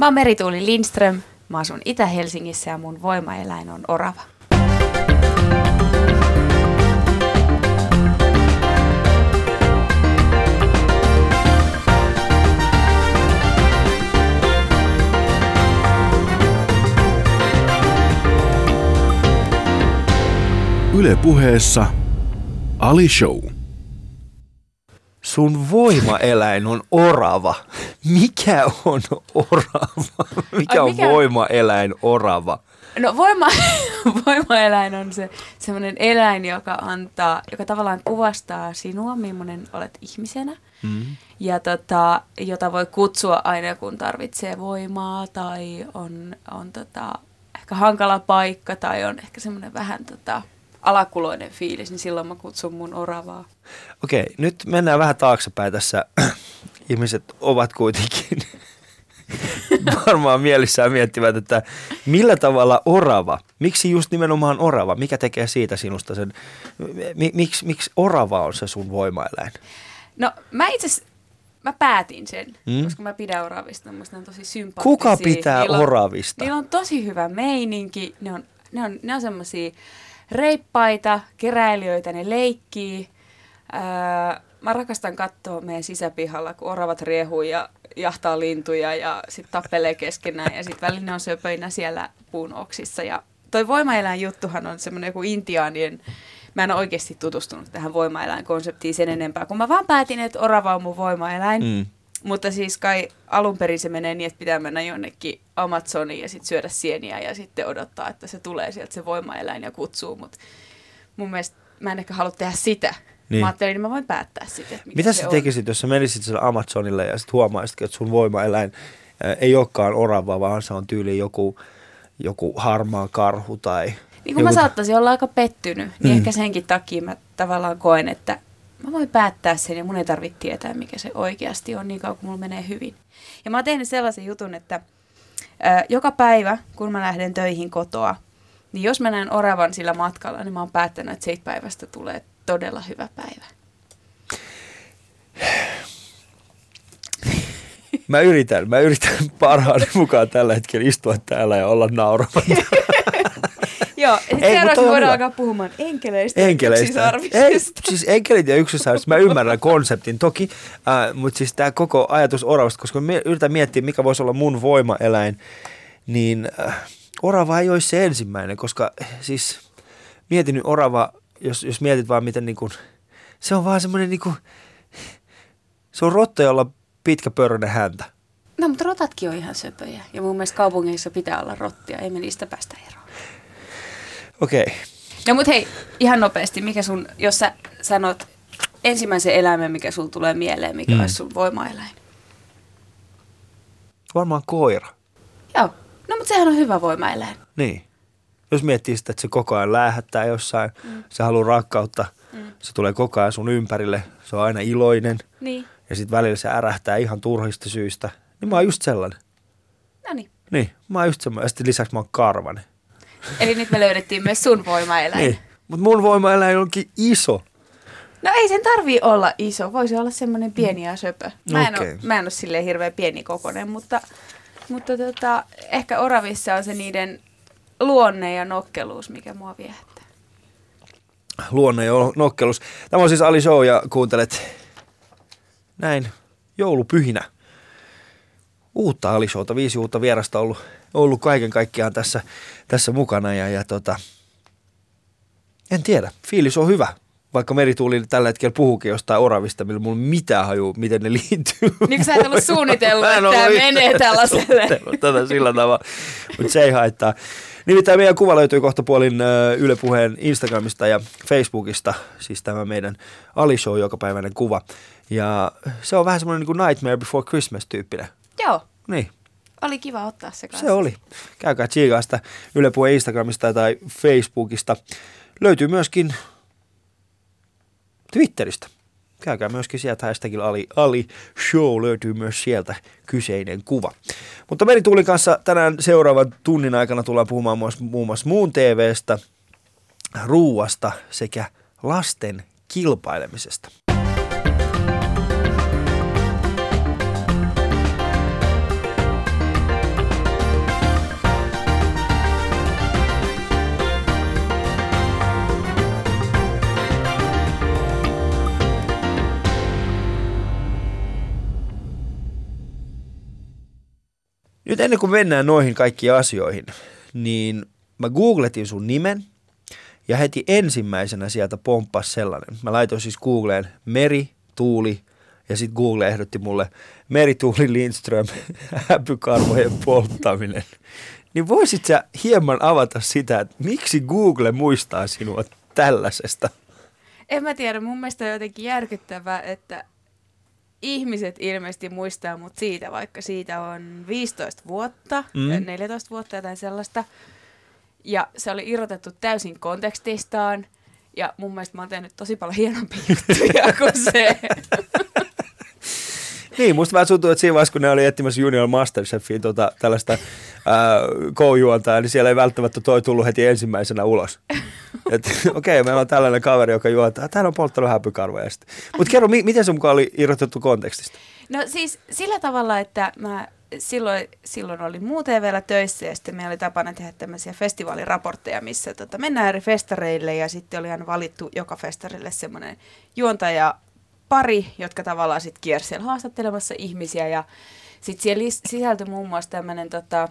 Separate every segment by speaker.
Speaker 1: Mä oon Merituuli Lindström, mä asun Itä-Helsingissä ja mun voimaeläin on orava.
Speaker 2: Yle puheessa Ali Show.
Speaker 3: Sun voimaeläin on orava. Mikä on orava? Mikä
Speaker 1: Ai,
Speaker 3: on
Speaker 1: mikä-
Speaker 3: voimaeläin orava?
Speaker 1: No voima, voimaeläin on se semmoinen eläin, joka antaa, joka tavallaan kuvastaa sinua, millainen olet ihmisenä.
Speaker 3: Mm.
Speaker 1: Ja tota, jota voi kutsua aina, kun tarvitsee voimaa tai on, on tota, ehkä hankala paikka tai on ehkä semmoinen vähän tota, alakuloinen fiilis, niin silloin mä kutsun mun oravaa.
Speaker 3: Okei, nyt mennään vähän taaksepäin tässä. Ihmiset ovat kuitenkin varmaan mielissään miettivät, että millä tavalla orava, miksi just nimenomaan orava, mikä tekee siitä sinusta sen, mi, miksi, miksi orava on se sun voimaeläin?
Speaker 1: No mä itse mä päätin sen,
Speaker 3: mm.
Speaker 1: koska mä pidän oravista. Musta ne on tosi sympaattisia.
Speaker 3: Kuka pitää
Speaker 1: Niillä on-
Speaker 3: oravista?
Speaker 1: Niillä on tosi hyvä meininki. Ne on, ne on, ne on semmosia reippaita, keräilijöitä, ne leikkii. Öö, mä rakastan katsoa meidän sisäpihalla, kun oravat riehuu ja jahtaa lintuja ja sitten tappelee keskenään. Ja sitten välillä on söpöinä siellä puun oksissa. Ja toi voimaeläin juttuhan on semmoinen joku intiaanien... Mä en ole oikeasti tutustunut tähän voimaeläin-konseptiin sen enempää, kun mä vaan päätin, että orava on mun voimaeläin.
Speaker 3: Mm.
Speaker 1: Mutta siis kai alun perin se menee niin, että pitää mennä jonnekin Amazoniin ja sitten syödä sieniä ja sitten odottaa, että se tulee sieltä se voimaeläin ja kutsuu. Mutta mun mielestä mä en ehkä halua tehdä sitä.
Speaker 3: Niin.
Speaker 1: Mä ajattelin, että mä voin päättää sitten, että mikä
Speaker 3: Mitä
Speaker 1: se
Speaker 3: sä
Speaker 1: on.
Speaker 3: tekisit, jos sä menisit sille Amazonille ja sitten huomaisitkin, että sun voimaeläin ää, ei olekaan orava, vaan se on tyyli joku, joku harmaa karhu tai...
Speaker 1: Niin kun mä
Speaker 3: joku-
Speaker 1: saattaisin olla aika pettynyt, niin
Speaker 3: Mm.
Speaker 1: ehkä senkin takia mä tavallaan koen, että mä voin päättää sen ja mun ei tarvitse tietää, mikä se oikeasti on niin kauan, kun mulla menee hyvin. Ja mä oon tehnyt sellaisen jutun, että ää, joka päivä, kun mä lähden töihin kotoa, niin jos mä näen oravan sillä matkalla, niin mä oon päättänyt, että siitä päivästä tulee todella hyvä päivä.
Speaker 3: Mä yritän, mä yritän parhaani mukaan tällä hetkellä istua täällä ja olla nauramatta.
Speaker 1: Joo,
Speaker 3: Ei,
Speaker 1: Ei, seuraavaksi voidaan
Speaker 3: hyvä.
Speaker 1: alkaa puhumaan enkeleistä.
Speaker 3: Enkeleistä.
Speaker 1: yksisarvisista.
Speaker 3: Ei, siis enkelit ja yksisarviset, mä ymmärrän konseptin toki, äh, mutta siis tämä koko ajatus oravasta, koska mä yritän miettiä, mikä voisi olla mun voimaeläin, niin äh, orava ei olisi se ensimmäinen, koska siis mietin nyt orava, jos, jos mietit vaan miten niin kuin, se on vaan semmoinen niin kuin, se on rotta, jolla on pitkä pörrönen häntä.
Speaker 1: No, mutta rotatkin on ihan söpöjä. Ja mun mielestä kaupungeissa pitää olla rottia, ei me niistä päästä eroon.
Speaker 3: Okei, okay.
Speaker 1: No mut hei, ihan nopeasti, mikä sun, jos sä sanot ensimmäisen eläimen, mikä sul tulee mieleen, mikä
Speaker 3: Mm.
Speaker 1: olisi sun voimaeläin?
Speaker 3: varmaan koira.
Speaker 1: Joo, no mutta sehän on hyvä voimaeläin.
Speaker 3: Niin. Jos miettii sitä, että se koko ajan lähettää jossain, mm. se haluaa rakkautta, mm. se tulee koko ajan sun ympärille, se on aina iloinen
Speaker 1: Niin,
Speaker 3: ja sitten välillä se ärähtää ihan turhista syistä. Niin mä oon just sellainen.
Speaker 1: no niin.
Speaker 3: Niin, mä oon just semmoinen. Ja sitten lisäksi mä oon karvanen.
Speaker 1: Eli nyt me löydettiin myös sun voimaeläin.
Speaker 3: Niin. Mutta mun voimaeläin onkin iso.
Speaker 1: No ei sen tarvii olla iso, voisi olla semmoinen pieni ja söpö. Mä en, okay. mä en ole silleen hirveän pieni kokonen, mutta, mutta tota, ehkä oravissa on se niiden luonne ja nokkeluus, mikä mua viehättää.
Speaker 3: Luonne ja nokkelus. Tämä on siis Ali Show ja kuuntelet näin joulupyhinä uutta Ali Showta. Viisi uutta vierasta ollut, ollut kaiken kaikkiaan tässä, tässä mukana ja, ja tota, en tiedä, fiilis on hyvä. Vaikka merituuli tällä hetkellä puhuukin jostain oravista, millä mulla mitään haju, miten ne liittyy.
Speaker 1: Niin sä et ollut suunnitellut, että tämä menee tällaiselle.
Speaker 3: Tätä sillä tavalla, mutta se ei haittaa. Nimittäin meidän kuva löytyy kohta puolin Yle Puheen Instagramista ja Facebookista, siis tämä meidän Ali Show jokapäiväinen kuva. Ja se on vähän semmoinen niin kuin Nightmare Before Christmas tyyppinen.
Speaker 1: Joo,
Speaker 3: Niin,
Speaker 1: oli kiva ottaa se kanssa.
Speaker 3: se oli. Käykää tsiikaa sitä Yle Puheen Instagramista tai Facebookista. Löytyy myöskin Twitteristä. Käykää myöskin sieltä hashtagilla Ali, Ali Show löytyy myös sieltä kyseinen kuva. Mutta Merituulin kanssa tänään seuraavan tunnin aikana tullaan puhumaan muun- muun muassa muun TVstä, ruuasta sekä lasten kilpailemisesta. Nyt ennen kuin mennään noihin kaikkiin asioihin, niin mä googletin sun nimen ja heti ensimmäisenä sieltä pomppas sellainen. Mä laitoin siis Googleen meri, tuuli ja sitten Google ehdotti mulle meri, tuuli, Lindström, häpykarvojen polttaminen. Niin voisit sä hieman avata sitä, että miksi Google muistaa sinua tällaisesta?
Speaker 1: En mä tiedä, mun mielestä on jotenkin järkyttävää, että ihmiset ilmeisesti muistaa mut siitä, vaikka siitä on 15 vuotta,
Speaker 3: Mm.
Speaker 1: mm. 14 vuotta jotain sellaista. Ja se oli irrotettu täysin kontekstistaan. Ja mun mielestä mä oon tehnyt tosi paljon hienompia juttuja kuin se.
Speaker 3: Niin, musta vähän tuntuu, että siinä vaiheessa, kun ne oli etsimässä Junior Masterchefiin tota, tällaista ää, koujuontaa, niin siellä ei välttämättä toi tullut heti ensimmäisenä ulos. Okei, okay, meillä on tällainen kaveri, joka juontaa. Täällä on polttanut häpykarvoja. Mutta kerro, mi- miten se mukaan oli irrotettu kontekstista?
Speaker 1: No siis sillä tavalla, että mä silloin, silloin olin muu TVllä töissä ja sitten meillä oli tapana tehdä tämmöisiä festivaaliraportteja, missä tota, mennään eri festareille ja sitten oli aina valittu joka festarille semmoinen juontaja pari, jotka tavallaan sitten kiersi siellä haastattelemassa ihmisiä ja sitten siellä sisältyi muun muassa tämmöinen tota,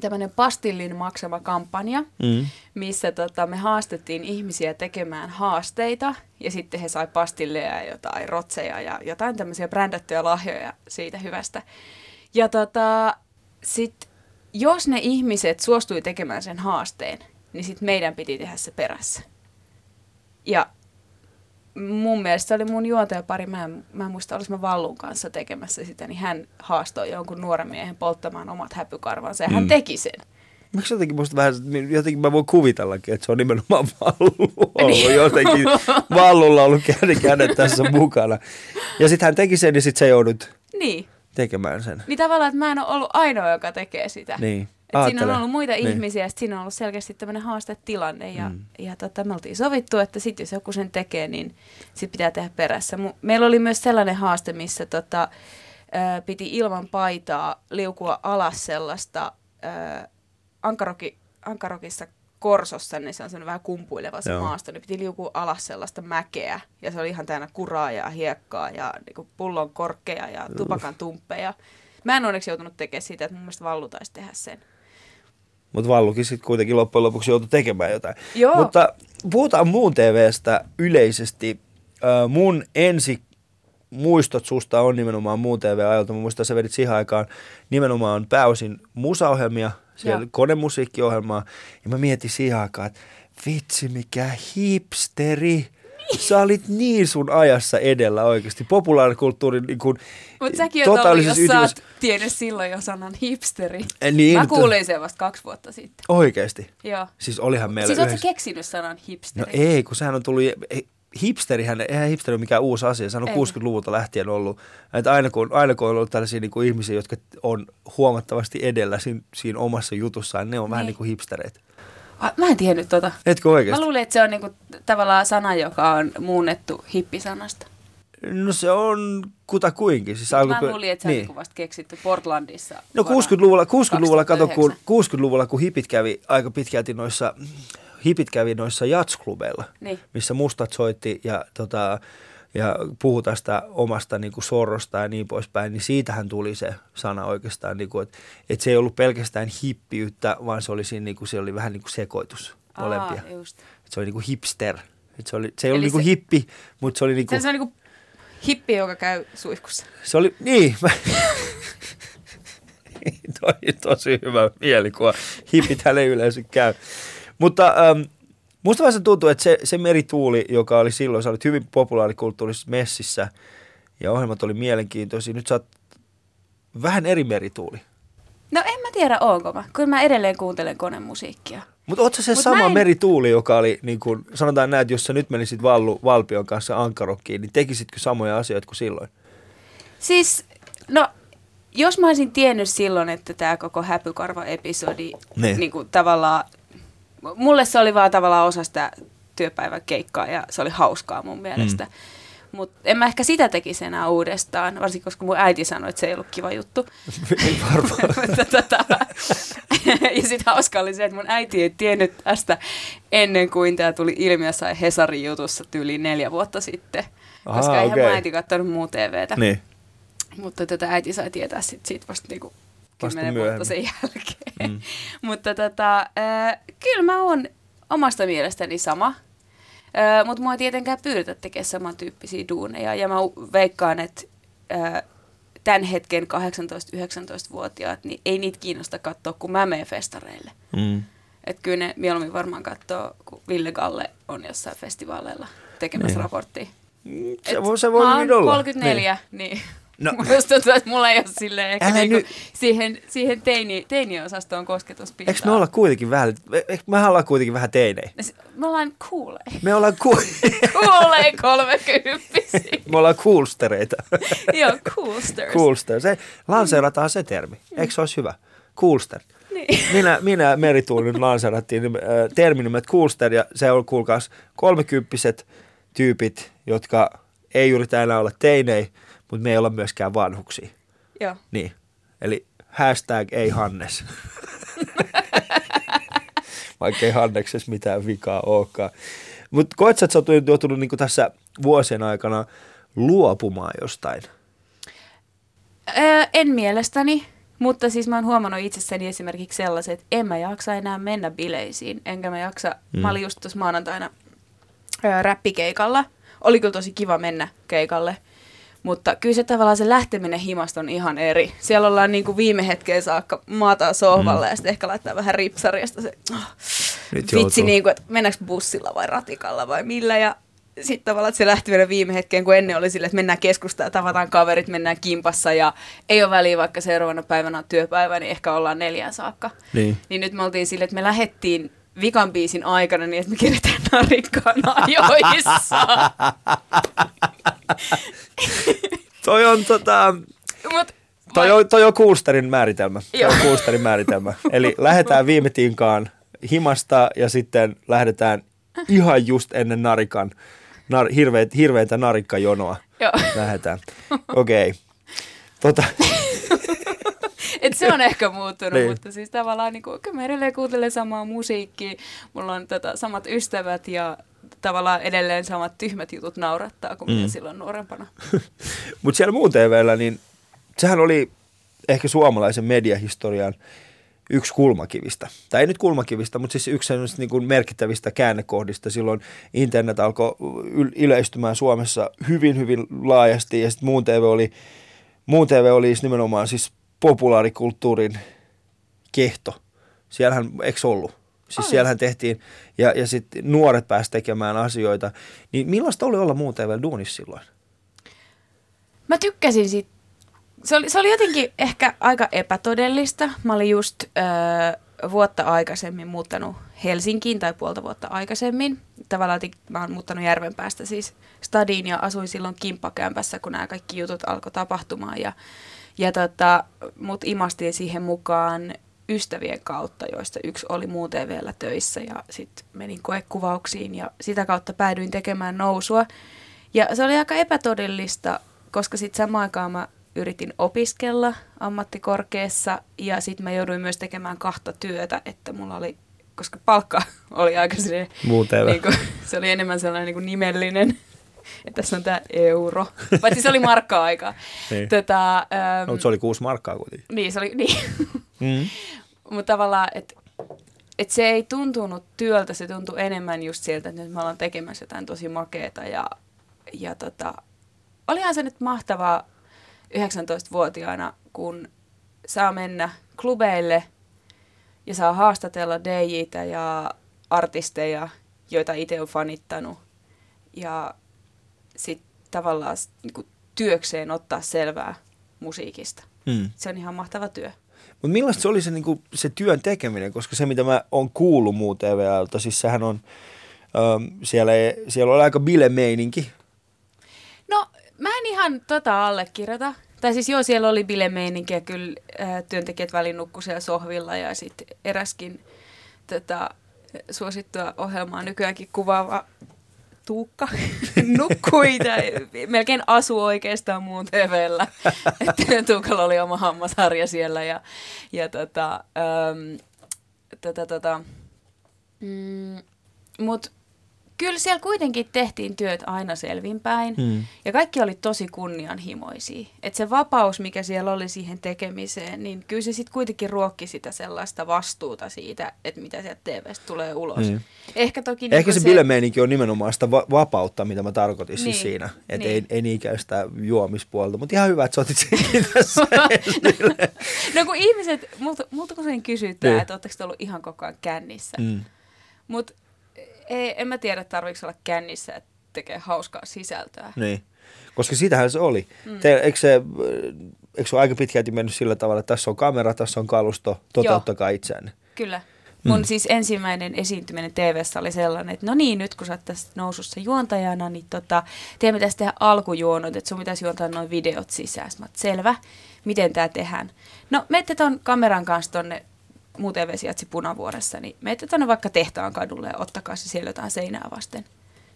Speaker 1: tämmöinen pastillin maksama kampanja,
Speaker 3: Mm.
Speaker 1: missä tota, me haastettiin ihmisiä tekemään haasteita ja sitten he sai pastilleja ja jotain rotseja ja jotain tämmöisiä brändättyjä lahjoja siitä hyvästä. Ja tota, sit, jos ne ihmiset suostui tekemään sen haasteen, niin sitten meidän piti tehdä se perässä. Ja mun mielestä se oli mun juontajapari, mä en, mä en muista, olis mä Vallun kanssa tekemässä sitä, niin hän haastoi jonkun nuoren miehen polttamaan omat häpykarvansa ja hän
Speaker 3: Mm.
Speaker 1: teki sen.
Speaker 3: Miksi jotenkin musta vähän, jotenkin mä voin kuvitellakin, että se on nimenomaan Vallu ollut
Speaker 1: Niin.
Speaker 3: jotenkin. Vallulla ollut kädet, tässä mukana. Ja sitten hän teki sen, niin sitten se joudut
Speaker 1: Niin.
Speaker 3: tekemään sen.
Speaker 1: Niin tavallaan, että mä en ole ollut ainoa, joka tekee sitä.
Speaker 3: Niin.
Speaker 1: Et siinä on
Speaker 3: Aattele.
Speaker 1: ollut muita
Speaker 3: Niin.
Speaker 1: ihmisiä ja siinä on ollut selkeästi tämmöinen haastetilanne. Ja,
Speaker 3: Mm.
Speaker 1: ja tota, me oltiin sovittu, että sit jos joku sen tekee, niin sit pitää tehdä perässä. Meillä oli myös sellainen haaste, missä tota, ö, piti ilman paitaa liukua alas sellaista ö, ankaroki, ankarokissa korsossa, niin se on sellainen vähän kumpuileva se
Speaker 3: Joo.
Speaker 1: maasto, niin piti liukua alas sellaista mäkeä, ja se oli ihan täynnä kuraa ja hiekkaa ja niin pullon korkkeja ja tupakan tumppeja. Mä en onneksi joutunut tekemään sitä, että mun mielestä Vallu taisi tehdä sen.
Speaker 3: Mutta Vallukin sitten kuitenkin loppujen lopuksi joutui tekemään jotain.
Speaker 1: Joo.
Speaker 3: Mutta puhutaan muun TVstä yleisesti. Äh, mun ensi muistot susta on nimenomaan muun TV-ajalta. Mä muistan, että sä vedit siihen aikaan nimenomaan pääosin musaohjelmia, siellä
Speaker 1: Joo.
Speaker 3: konemusiikkiohjelmaa. Ja mä mietin siihen aikaan, että vitsi mikä hipsteri. Sä olit niin sun ajassa edellä oikeasti. Populaarikulttuurin niin kuin,
Speaker 1: Mutta säkin oot ollut, jos sä oot tiennyt silloin jo sanan hipsteri.
Speaker 3: Eh, Niin,
Speaker 1: Mä kuulin sen vasta kaksi vuotta sitten.
Speaker 3: Oikeasti.
Speaker 1: Joo.
Speaker 3: Siis olihan meillä
Speaker 1: Siis
Speaker 3: yhdessä-
Speaker 1: keksinyt sanan
Speaker 3: No
Speaker 1: hipsteri?
Speaker 3: ei, kun sehän on tullut, hipsterihän, eihän hipsteri ole mikään uusi asia, sehän on
Speaker 1: Ei.
Speaker 3: 60-luvulta lähtien ollut, että aina kun, aina kun on ollut tällaisia niin kuin ihmisiä, jotka on huomattavasti edellä siinä, siinä omassa jutussaan, ne on vähän
Speaker 1: Niin.
Speaker 3: niin kuin hipstereitä.
Speaker 1: Ah, Mä en tiennyt tota.
Speaker 3: Etkö
Speaker 1: Mä
Speaker 3: oikeasti?
Speaker 1: luulin, että se on niinku tavallaan sana, joka on muunnettu hippisanasta.
Speaker 3: No se on kutakuinkin. Siis
Speaker 1: Mä
Speaker 3: alkoi-
Speaker 1: luulin, että se on niinku vasta keksitty Portlandissa.
Speaker 3: No
Speaker 1: vuonna
Speaker 3: 60-luvulla, 60-luvulla, kato, kun,
Speaker 1: 2009.
Speaker 3: 60-luvulla, kun hipit kävi aika pitkälti noissa, hipit kävi noissa jatsklubeilla,
Speaker 1: Niin.
Speaker 3: missä mustat soitti ja, tota, ja puhu tästä omasta niin kuin sorrosta ja niin poispäin, niin siitähän tuli se sana oikeastaan, niin kuin, että, että se ei ollut pelkästään hippiyttä, vaan se oli, siinä, niin kuin, se oli vähän niin kuin sekoitus molempia.
Speaker 1: Aa, just.
Speaker 3: Että se oli niin kuin hipster. Että se, oli, se ei ollut niin kuin
Speaker 1: se-
Speaker 3: hippi, mutta se oli niin kuin,
Speaker 1: se on niinku hippi, joka käy suihkussa.
Speaker 3: se oli, niin. Mä... Toi tosi hyvä mielikuva. Hipithän ei yleensä käy. Mutta ähm, musta vaan se tuntuu, että se, se merituuli, joka oli silloin, sä olit hyvin populaarikulttuurisessa messissä ja ohjelmat oli mielenkiintoisia. Nyt sä oot vähän eri merituuli.
Speaker 1: No en mä tiedä, onko mä. Kyllä mä edelleen kuuntelen konemusiikkia.
Speaker 3: Mutta ootko se
Speaker 1: Mut
Speaker 3: sama
Speaker 1: en-
Speaker 3: merituuli, joka oli, niin kun, sanotaan näin, että jos sä nyt menisit Vallu, Valpion kanssa Ankarokkiin, niin tekisitkö samoja asioita kuin silloin?
Speaker 1: Siis, no, jos mä olisin tiennyt silloin, että tämä koko häpykarva-episodi
Speaker 3: Niin.
Speaker 1: niin kuin tavallaan, mulle se oli vaan tavallaan osa sitä työpäivän keikkaa ja se oli hauskaa mun mielestä. Mm. Mutta en mä ehkä sitä tekisi enää uudestaan, varsinkin koska mun äiti sanoi, että se ei ollut kiva juttu.
Speaker 3: Ei varmaan.
Speaker 1: Tota, ja sitten hauska oli se, että mun äiti ei tiennyt tästä ennen kuin tämä tuli ilmi jossain Hesarin jutussa tyyliin neljä vuotta sitten. Koska
Speaker 3: Aa,
Speaker 1: eihän
Speaker 3: okei.
Speaker 1: mun äiti katsonut muu TVtä.
Speaker 3: niin.
Speaker 1: Mutta tätä äiti sai tietää sit siitä vasta niinku kymmenen vuotta sen jälkeen. Mm. Mutta tota, äh, kyllä mä oon omasta mielestäni sama. Äh, mutta mua ei tietenkään pyydetä tekemään samantyyppisiä duuneja. Ja mä veikkaan, että äh, tämän hetken 18-19-vuotiaat, niin ei niitä kiinnosta katsoa, kun mä menen festareille.
Speaker 3: Mm.
Speaker 1: Että kyllä ne mieluummin varmaan katsoo, kun Ville Galle on jossain festivaaleilla tekemässä
Speaker 3: Niin.
Speaker 1: raporttia.
Speaker 3: Se, voi, se voi
Speaker 1: mä oon
Speaker 3: olla.
Speaker 1: 34, niin. niin.
Speaker 3: No.
Speaker 1: No. Musta tuntuu, että mulla ei ole silleen ehkä niinku
Speaker 3: nyt-
Speaker 1: siihen, siihen teini, teiniosastoon kosketuspintaa.
Speaker 3: Eikö me olla kuitenkin vähän, eikö me ollaan kuitenkin vähän teinejä?
Speaker 1: Me ollaan coolei.
Speaker 3: Me ollaan, ku,
Speaker 1: Coolei kolmekymppisiä.
Speaker 3: me ollaan coolstereita.
Speaker 1: Joo, coolsters.
Speaker 3: Coolster. Se, lanseerataan se termi. Eikö se olisi hyvä? Coolster.
Speaker 1: Niin.
Speaker 3: Minä, minä ja Merituuli nyt lanseerattiin äh, termi nimeltä Coolster ja se on kuulkaas kolmekymppiset tyypit, jotka ei yritä enää olla teinei, mutta me ei olla myöskään vanhuksia.
Speaker 1: Joo.
Speaker 3: Niin. Eli hashtag ei Hannes. Vaikka ei Hanneksessa mitään vikaa olekaan. Mutta koet että sä oot joutunut niinku tässä vuosien aikana luopumaan jostain?
Speaker 1: Öö, en mielestäni, mutta siis mä oon huomannut itsessäni esimerkiksi sellaiset, että en mä jaksa enää mennä bileisiin. Enkä mä jaksa, mm. mä olin just tuossa maanantaina öö, räppikeikalla. Oli kyllä tosi kiva mennä keikalle. Mutta kyllä se tavallaan se lähteminen himasta on ihan eri. Siellä ollaan niin kuin viime hetkeen saakka maataan sohvalla mm. ja sitten ehkä laittaa vähän ripsariasta se oh,
Speaker 3: Nyt
Speaker 1: vitsi,
Speaker 3: joutuu.
Speaker 1: niin kuin, että mennäänkö bussilla vai ratikalla vai millä. Ja sitten tavallaan että se lähteminen viime hetkeen, kun ennen oli silleen, että mennään keskustaan, tavataan kaverit, mennään kimpassa ja ei ole väliä, vaikka seuraavana päivänä on työpäivä, niin ehkä ollaan neljään saakka.
Speaker 3: Niin.
Speaker 1: Niin nyt me oltiin silleen, että me lähettiin vikan biisin aikana niin, että me keretään narikkaan ajoissa.
Speaker 3: Toi on tota...
Speaker 1: Mut,
Speaker 3: Toi on, toi on Coolsterin määritelmä. Toi
Speaker 1: Joo.
Speaker 3: on Coolsterin määritelmä. Eli lähdetään viime tinkaan himasta ja sitten lähdetään ihan just ennen narikan, nar, hirveet, hirveitä narikkajonoa.
Speaker 1: Joo.
Speaker 3: Lähdetään. Okei. Okay. Tota,
Speaker 1: Et se on ehkä muuttunut,
Speaker 3: Niin.
Speaker 1: mutta siis tavallaan niin kuin, kyllä mä edelleen kuuntelen samaa musiikkia, mulla on tota, samat ystävät ja tavallaan edelleen samat tyhmät jutut naurattaa kuin mm. mitä silloin nuorempana.
Speaker 3: Mutta siellä muun TVllä, niin sehän oli ehkä suomalaisen mediahistorian yksi kulmakivistä. Tai ei nyt kulmakivistä, mutta siis yksi niin kuin merkittävistä käännekohdista. Silloin internet alkoi yl- yleistymään Suomessa hyvin, hyvin laajasti ja sitten muun TV oli, muun TV oli siis nimenomaan siis populaarikulttuurin kehto. Siellähän, eikö ollut? Siis
Speaker 1: Oli.
Speaker 3: siellähän tehtiin, ja, ja sitten nuoret pääsivät tekemään asioita. Niin millaista oli olla muun TV duunissa silloin?
Speaker 1: Mä tykkäsin siitä. Se oli, se oli jotenkin ehkä aika epätodellista. Mä olin just öö, vuotta aikaisemmin muuttanut Helsinkiin tai puolta vuotta aikaisemmin. Tavallaan mä oon muuttanut Järvenpäästä siis stadiin ja asuin silloin kimppakämpässä, kun nämä kaikki jutut alkoi tapahtumaan. Ja, ja tota, mut imastiin siihen mukaan ystävien kautta, joista yksi oli muu TVllä töissä ja sitten menin koekuvauksiin ja sitä kautta päädyin tekemään nousua. Ja se oli aika epätodellista, koska sitten samaan aikaan mä yritin opiskella ammattikorkeassa ja sitten mä jouduin myös tekemään kahta työtä, että mulla oli, koska palkka oli aika silleen, niin kuin, se oli enemmän sellainen niin kuin nimellinen, että tässä on tämä euro, paitsi se oli markka-aikaa.
Speaker 3: Niin.
Speaker 1: Tota, äm,
Speaker 3: No, se oli kuusi markkaa kuitenkin.
Speaker 1: niin, se oli, niin.
Speaker 3: Mm.
Speaker 1: Mutta tavallaan, että et se ei tuntunut työltä, se tuntui enemmän just sieltä, että nyt me ollaan tekemässä jotain tosi makeeta. Ja, ja tota, olihan se nyt mahtavaa 19-vuotiaana, kun saa mennä klubeille ja saa haastatella DJitä ja artisteja, joita itse on fanittanut. Ja sitten tavallaan s- niinku työkseen ottaa selvää musiikista.
Speaker 3: Mm.
Speaker 1: Se on ihan mahtava työ.
Speaker 3: Mutta millaista se oli se, niinku, se työn tekeminen, koska se mitä mä oon kuullut muu TVLtä, siis sehän on, ähm, siellä, ei, siellä oli aika bilemeininki.
Speaker 1: No, mä en ihan tota allekirjoita. Tai siis joo, siellä oli bilemeininkiä, kyllä äh, työntekijät välin nukkui siellä sohvilla ja sitten eräskin tota, suosittua ohjelmaa nykyäänkin kuvaava Tuukka nukkui melkein asu oikeastaan muun TVllä. Tuukalla oli oma hammasharja siellä ja, ja tota, ähm, tota, tota, mm, mut kyllä siellä kuitenkin tehtiin työt aina selvinpäin.
Speaker 3: Mm.
Speaker 1: Ja kaikki oli tosi kunnianhimoisia. Että se vapaus, mikä siellä oli siihen tekemiseen, niin kyllä se sitten kuitenkin ruokki sitä sellaista vastuuta siitä, että mitä sieltä TVstä tulee ulos.
Speaker 3: Mm.
Speaker 1: Ehkä toki...
Speaker 3: Ehkä
Speaker 1: niinku
Speaker 3: se bilemeininki on nimenomaan sitä va- vapautta, mitä mä tarkoitin siis
Speaker 1: Niin,
Speaker 3: siinä. Että
Speaker 1: niin.
Speaker 3: ei, ei niinkään sitä juomispuolta, mutta ihan hyvä, että sä otit senkin tässä esille.
Speaker 1: No kun ihmiset, multa, multa usein kysytään,
Speaker 3: Niin.
Speaker 1: että ootteko te ollut ihan koko ajan kännissä.
Speaker 3: Mm.
Speaker 1: Mutta ei, en mä tiedä, tarviiko olla kännissä, että tekee hauskaa sisältöä.
Speaker 3: Niin. Koska sitähän se oli. Mm. Te, eikö, se, eikö se ole aika pitkälti mennyt sillä tavalla, että tässä on kamera, tässä on kalusto, toteuttakaa itseänne.
Speaker 1: Kyllä. Mun mm. siis ensimmäinen esiintyminen tv oli sellainen, että no niin, nyt kun sä oot tässä nousussa juontajana, niin tota, teidän pitäisi tehdä alkujuonot, että sun pitäisi juontaa noin videot sisään. Mä oot, selvä, miten tämä tehdään? No, menette ton kameran kanssa tonne muu TV sijaitsi Punavuoressa, niin menette tonne vaikka tehtaan kadulle ja ottakaa se siellä jotain seinää vasten.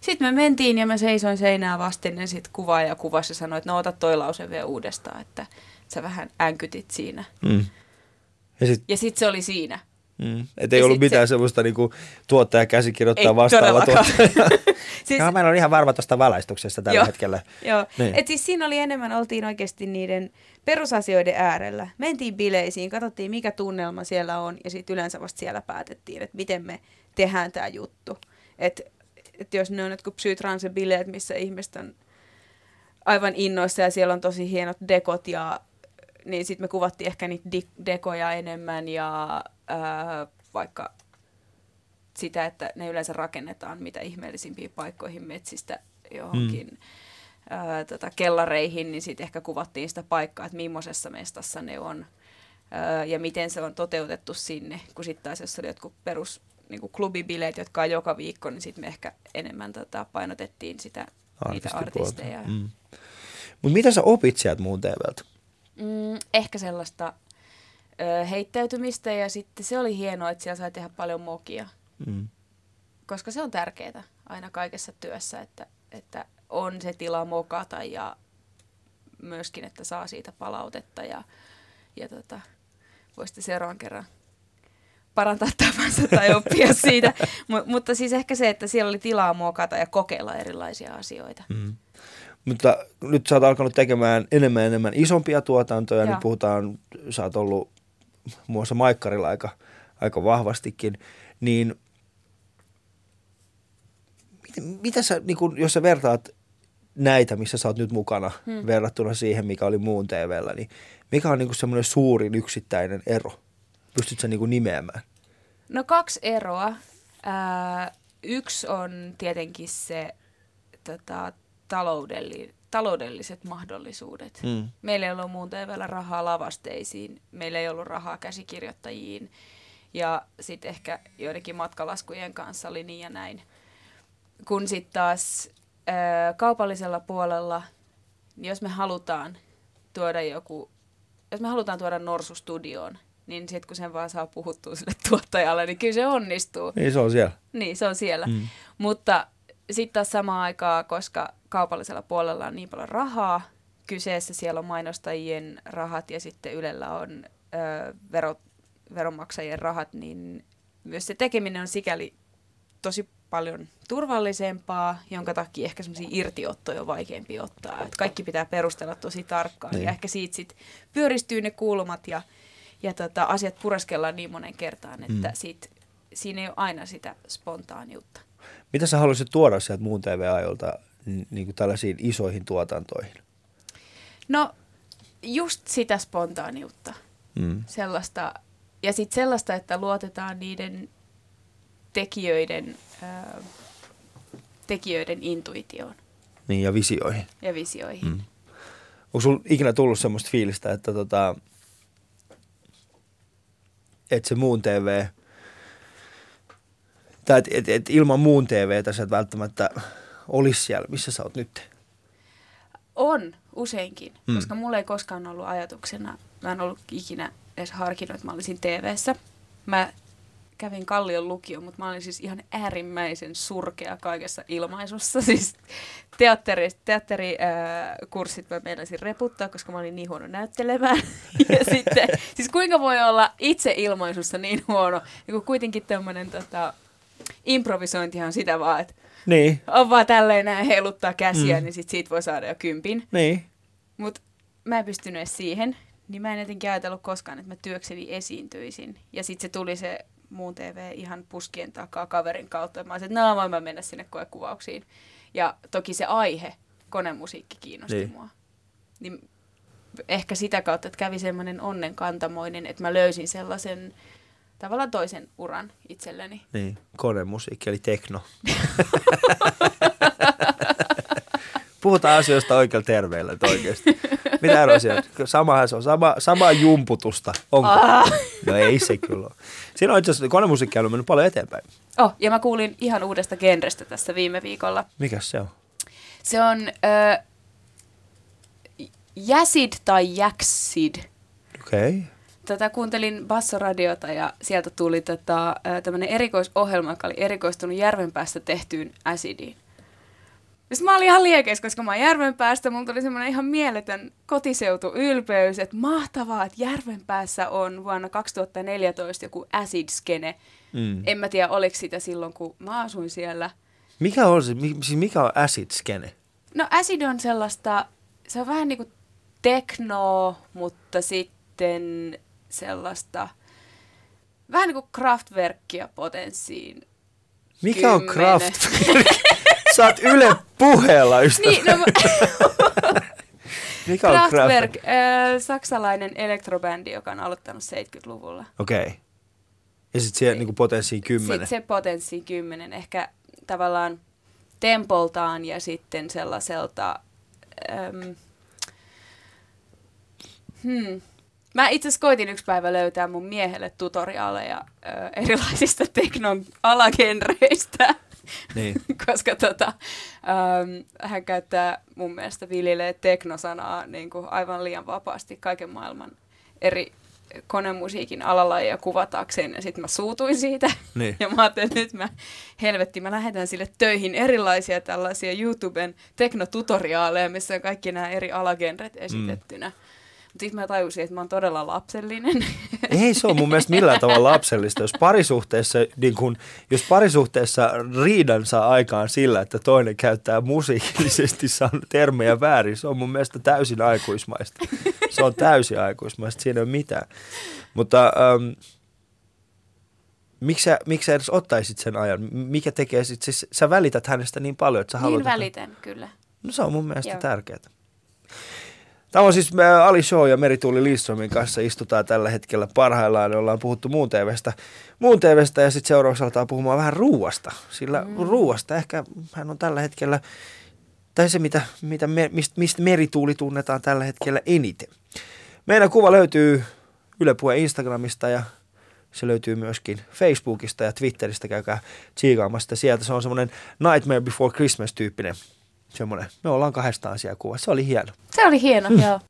Speaker 1: Sitten me mentiin ja mä seisoin seinää vasten ja sitten kuvaaja kuvasi ja sanoi, että no ota toi lause vielä uudestaan, että sä vähän änkytit siinä.
Speaker 3: Mm. Ja sit,
Speaker 1: Ja sitten se oli siinä.
Speaker 3: mm. Et ei
Speaker 1: Ja
Speaker 3: ollut
Speaker 1: sit
Speaker 3: mitään
Speaker 1: se-
Speaker 3: semmoista niinku, tuottaja käsikirjoittaa
Speaker 1: Ei
Speaker 3: vastaava
Speaker 1: todellakaan.
Speaker 3: tuottaja.
Speaker 1: siis,
Speaker 3: Joo, mä en ole ihan varma tuosta valaistuksesta tällä hetkellä.
Speaker 1: Joo,
Speaker 3: Niin.
Speaker 1: et siis siinä oli enemmän, oltiin oikeasti niiden perusasioiden äärellä. Mentiin bileisiin, katsottiin mikä tunnelma siellä on ja sitten yleensä vasta siellä päätettiin, että miten me tehdään tämä juttu. Että et jos ne on jotkut psytranse-bileet, missä ihmiset on aivan innoissa ja siellä on tosi hienot dekot ja niin sitten me kuvattiin ehkä niitä di- dekoja enemmän ja ää, vaikka sitä, että ne yleensä rakennetaan mitä ihmeellisimpiin paikkoihin metsistä johonkin mm. ää, tota, kellareihin, niin sitten ehkä kuvattiin sitä paikkaa, että millaisessa mestassa ne on ää, ja miten se on toteutettu sinne, kun sitten taas jos oli jotkut perus niin kuin klubibileet, jotka on joka viikko, niin sitten me ehkä enemmän tota, painotettiin sitä, niitä artisteja.
Speaker 3: Mm. Mutta mitä sä opit sieltä muun TVltä?
Speaker 1: Mm, ehkä sellaista ö, heittäytymistä ja sitten se oli hienoa, että siellä sai tehdä paljon mokia,
Speaker 3: Mm.
Speaker 1: koska se on tärkeää aina kaikessa työssä, että, että on se tila mokata ja myöskin, että saa siitä palautetta ja, ja tota, voi sitten seuraavan kerran parantaa tapansa tai oppia siitä. M- mutta siis ehkä se, että siellä oli tilaa muokata ja kokeilla erilaisia asioita.
Speaker 3: Mm. Mutta nyt sä oot alkanut tekemään enemmän enemmän isompia tuotantoja.
Speaker 1: Joo.
Speaker 3: Nyt puhutaan, sä oot ollut muun muassa Maikkarilla aika, aika vahvastikin. Niin mitä, mitä sä, niin kun, jos sä vertaat näitä, missä sä oot nyt mukana, hmm. verrattuna siihen, mikä oli muun TVllä, niin mikä on niin semmoinen suurin yksittäinen ero? Pystytkö sä niin nimeämään?
Speaker 1: No kaksi eroa. Ää, yksi on tietenkin se tota, taloudelli, taloudelliset mahdollisuudet.
Speaker 3: Mm.
Speaker 1: Meillä ei ollut muun TVllä rahaa lavasteisiin, meillä ei ollut rahaa käsikirjoittajiin ja sitten ehkä joidenkin matkalaskujen kanssa oli niin ja näin. Kun sitten taas ää, kaupallisella puolella, niin jos me halutaan tuoda joku, jos me halutaan tuoda Norsu studioon, niin sitten kun sen vaan saa puhuttua sille tuottajalle, niin kyllä se onnistuu.
Speaker 3: Niin se on siellä.
Speaker 1: Niin, se on siellä.
Speaker 3: Mm.
Speaker 1: Mm. Mutta sitten taas samaan aikaan, koska kaupallisella puolella on niin paljon rahaa, kyseessä siellä on mainostajien rahat ja sitten Ylellä on ö, vero, veronmaksajien rahat, niin myös se tekeminen on sikäli tosi paljon turvallisempaa, jonka takia ehkä semmoisia irtiottoja on vaikeampi ottaa. Et kaikki pitää perustella tosi tarkkaan
Speaker 3: Niin.
Speaker 1: ja ehkä siitä sit pyöristyy ne kulmat ja, ja tota, asiat pureskellaan niin monen kertaan, että
Speaker 3: Mm.
Speaker 1: siitä, siinä ei ole aina sitä spontaaniutta.
Speaker 3: Mitä sä haluaisit tuoda sieltä muun TV-ajolta niin kuin tällaisiin isoihin tuotantoihin?
Speaker 1: No just sitä spontaaniutta.
Speaker 3: Mm.
Speaker 1: Sellaista, ja sitten sellaista, että luotetaan niiden tekijöiden, ää, tekijöiden intuitioon
Speaker 3: Niin, ja visioihin.
Speaker 1: ja visioihin.
Speaker 3: Mm. Onko sulla ikinä tullut semmoista fiilistä, että tota, että se muun TV, tai että et, et ilman muun TVtä sä et välttämättä olisi siellä, missä sä oot nyt?
Speaker 1: On useinkin,
Speaker 3: Mm.
Speaker 1: koska mulla ei koskaan ollut ajatuksena, mä en ollut ikinä edes harkinnut, että mä olisin TV-ssä. Mä kävin Kallion lukio, mutta mä olin siis ihan äärimmäisen surkea kaikessa ilmaisussa. Siis teatteri, teatterikurssit mä meinasin reputtaa, koska mä olin niin huono näyttelemään. Ja sitten, siis kuinka voi olla itse ilmaisussa niin huono, ja kun kuitenkin tämmöinen tota, improvisointihan on sitä vaan, että
Speaker 3: Niin,
Speaker 1: on vaan tälleen näin heiluttaa käsiä, mm. niin sit siitä voi saada jo kympin.
Speaker 3: niin.
Speaker 1: Mutta mä en pystynyt edes siihen, niin mä en jotenkin ajatellut koskaan, että mä työkseni esiintyisin. Ja sitten se tuli se muun TV ihan puskien takaa kaverin kautta. Mä olisin, että voin mä mennä sinne koekuvauksiin. Ja toki se aihe, konemusiikki kiinnosti
Speaker 3: Niin.
Speaker 1: mua. Niin ehkä sitä kautta, että kävi semmoinen onnenkantamoinen, että mä löysin sellaisen tavallaan toisen uran itselleni.
Speaker 3: Niin, konemusiikki eli tekno. Puhutaan asioista oikealla terveellä, oikeasti. Mitä eroa? Samahan se on, sama, sama jumputusta. Onko?
Speaker 1: Ah.
Speaker 3: No ei se kyllä ole. Siinä on itse asiassa konemusiikki on mennyt paljon eteenpäin.
Speaker 1: Oh, ja mä kuulin ihan uudesta genrestä tässä viime viikolla.
Speaker 3: Mikäs se on?
Speaker 1: Se on ö, Jäsid tai Jäksid.
Speaker 3: Okei. Okay.
Speaker 1: Tätä kuuntelin Bassoradiota ja sieltä tuli tota, tämmöinen erikoisohjelma, joka oli erikoistunut Järvenpäästä tehtyyn acidiin. Sitten mä olin ihan liekeis, koska mä oon Järvenpäästä. Mulla tuli semmoinen ihan mieletön kotiseutu ylpeys, että mahtavaa, että Järvenpäässä on vuonna 2014 joku acid-skene.
Speaker 3: Mm.
Speaker 1: En mä tiedä, oliko sitä silloin, kun mä asuin siellä.
Speaker 3: Mikä on se, siis mikä on acid skene?
Speaker 1: No acid on sellaista, se on vähän niin kuin teknoa, mutta sitten sellaista, vähän niin kuin Kraftwerkia potenssiin.
Speaker 3: Mikä on. Kraftwerk? Sä oot Yle puheella, ystävä.
Speaker 1: Niin, no,
Speaker 3: Mikä on
Speaker 1: Kraftwerk,
Speaker 3: Kraftwerk?
Speaker 1: äh, saksalainen elektrobändi, joka on aloittanut 70-luvulla.
Speaker 3: Okei. Okay. Ja sitten siellä niinku potenssiin kymmenen.
Speaker 1: Sitten se potenssiin 10, ehkä tavallaan tempoltaan ja sitten sellaiselta... Äm, hmm. Mä itse asiassa koitin yksi päivä löytää mun miehelle tutoriaaleja ö, erilaisista teknon alagenreistä,
Speaker 3: Niin.
Speaker 1: koska tota, äm, hän käyttää mun mielestä viljelee teknosanaa niin kuin aivan liian vapaasti kaiken maailman eri konemusiikin alalajeja kuvatakseen ja sitten mä suutuin siitä.
Speaker 3: Niin.
Speaker 1: Ja mä ajattelin, että nyt mä, helvetti, mä lähetän sille töihin erilaisia tällaisia YouTuben teknotutoriaaleja, missä on kaikki nämä eri alagenret esitettynä. Mm. Mutta sitten mä tajusin, että mä oon todella lapsellinen.
Speaker 3: Ei se ole mun mielestä millään tavalla lapsellista, jos parisuhteessa, niin kun, jos parisuhteessa riidan saa aikaan sillä, että toinen käyttää musiikillisesti termejä väärin, se on mun mielestä täysin aikuismaista. Se on täysin aikuismaista, siinä ei ole mitään. Mutta ähm, miksi, sä, miksi sä edes ottaisit sen ajan? Mikä tekee sit, siis sä välität hänestä niin paljon, että sä haluat...
Speaker 1: niin
Speaker 3: että-
Speaker 1: välitän, kyllä.
Speaker 3: No se on mun mielestä
Speaker 1: Joo.
Speaker 3: tärkeää. Tämä on siis ä, Ali Show ja Merituuli Lindströmin kanssa istutaan tällä hetkellä parhaillaan. Ollaan puhuttu muun TVstä, muun TVstä ja sitten seuraavaksi aletaan puhumaan vähän ruuasta. Sillä mm. ruuasta ehkä hän on tällä hetkellä, tai se mitä, mitä me, mistä, mistä Merituuli tunnetaan tällä hetkellä eniten. Meidän kuva löytyy Yle Puheen Instagramista ja se löytyy myöskin Facebookista ja Twitteristä. Käykää tsiikaamasta sieltä. Se on semmoinen Nightmare Before Christmas tyyppinen semmoinen. Me ollaan kahdestaan siellä kuvassa. Se oli hieno.
Speaker 1: Se oli hieno, mm. joo.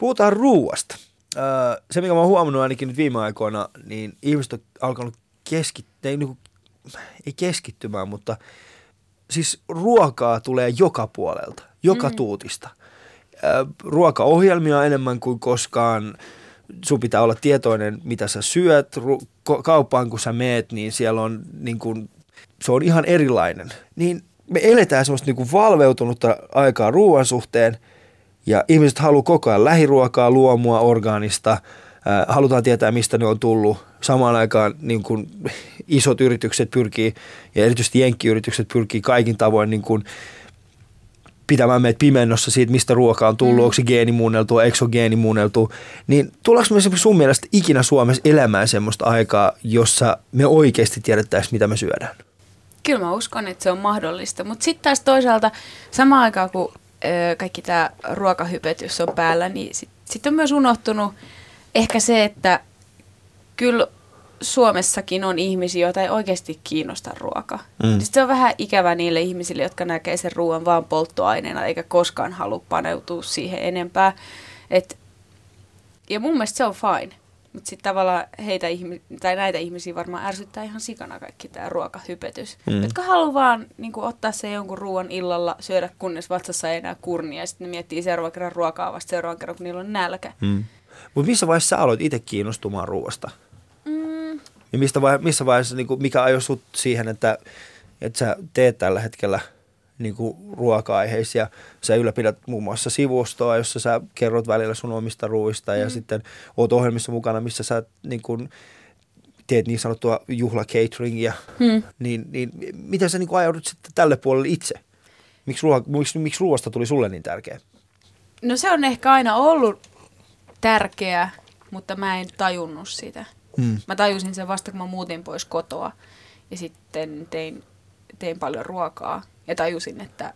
Speaker 3: Puhutaan ruuasta. Öö, se, mikä mä oon huomannut ainakin nyt viime aikoina, niin ihmiset on alkanut keskittyä, ei, niin ei keskittymään, mutta siis ruokaa tulee joka puolelta, joka mm. tuutista. Ruokaohjelmia enemmän kuin koskaan. Sun pitää olla tietoinen, mitä sä syöt. Ru- kauppaan, kun sä meet, niin siellä on niin kuin, se on ihan erilainen. Niin me eletään semmoista niin kuin valveutunutta aikaa ruoan suhteen – ja ihmiset haluaa koko ajan lähiruokaa, luomua, orgaanista. Halutaan tietää, mistä ne on tullut. Samaan aikaan niin kun isot yritykset pyrkii, ja erityisesti jenkkiyritykset pyrkii kaikin tavoin niin kun pitämään meitä pimennossa siitä, mistä ruoka on tullut, mm. onko se geenimuunneltua, eikö se ole geenimuunneltua. Niin tullaanko me sun mielestä ikinä Suomessa elämään semmoista aikaa, jossa me oikeasti tiedettäisiin, mitä me syödään?
Speaker 1: Kyllä mä uskon, että se on mahdollista. Mutta sitten taas toisaalta samaan aikaan, kun kaikki tämä ruokahypetys on päällä, niin sitten sit on myös unohtunut ehkä se, että kyllä Suomessakin on ihmisiä, joita ei oikeasti kiinnosta ruoka.
Speaker 3: Mm.
Speaker 1: Mm. Se on vähän ikävä niille ihmisille, jotka näkee sen ruoan vaan polttoaineena, eikä koskaan halua paneutua siihen enempää. Et, ja mun mielestä se on fine. Mutta sitten tavallaan heitä ihmi- tai näitä ihmisiä varmaan ärsyttää ihan sikana kaikki tämä ruokahypetys.
Speaker 3: Mm.
Speaker 1: Jotka haluaa vaan niin ottaa se jonkun ruoan illalla, syödä kunnes vatsassa ei enää kurnia ja sitten ne miettii seuraavan kerran ruokaa vasta seuraavan kerran, kun niillä on nälkä.
Speaker 3: Mm. Mutta missä vaiheessa sä aloit itse kiinnostumaan ruoasta?
Speaker 1: Mm.
Speaker 3: Ja mistä vai, missä vaiheessa, niin kuin, mikä ajoi sut siihen, että, että sä teet tällä hetkellä niin kuin ruoka-aiheisia. Sä ylläpidät muun muassa sivustoa, jossa sä kerrot välillä sun omista ruuista ja
Speaker 1: Mm.
Speaker 3: sitten oot ohjelmissa mukana, missä sä niin kuin, teet niin sanottua juhla-cateringia.
Speaker 1: Hmm.
Speaker 3: Niin, niin miten sä niin kuin ajaudut sitten tälle puolelle itse? Miksi, ruoa, miksi, miksi ruoasta tuli sulle niin tärkeä?
Speaker 1: No se on ehkä aina ollut tärkeä, mutta mä en tajunnut sitä.
Speaker 3: Mm.
Speaker 1: Mä tajusin sen vasta, kun mä muutin pois kotoa ja sitten tein, tein paljon ruokaa ja tajusin, että,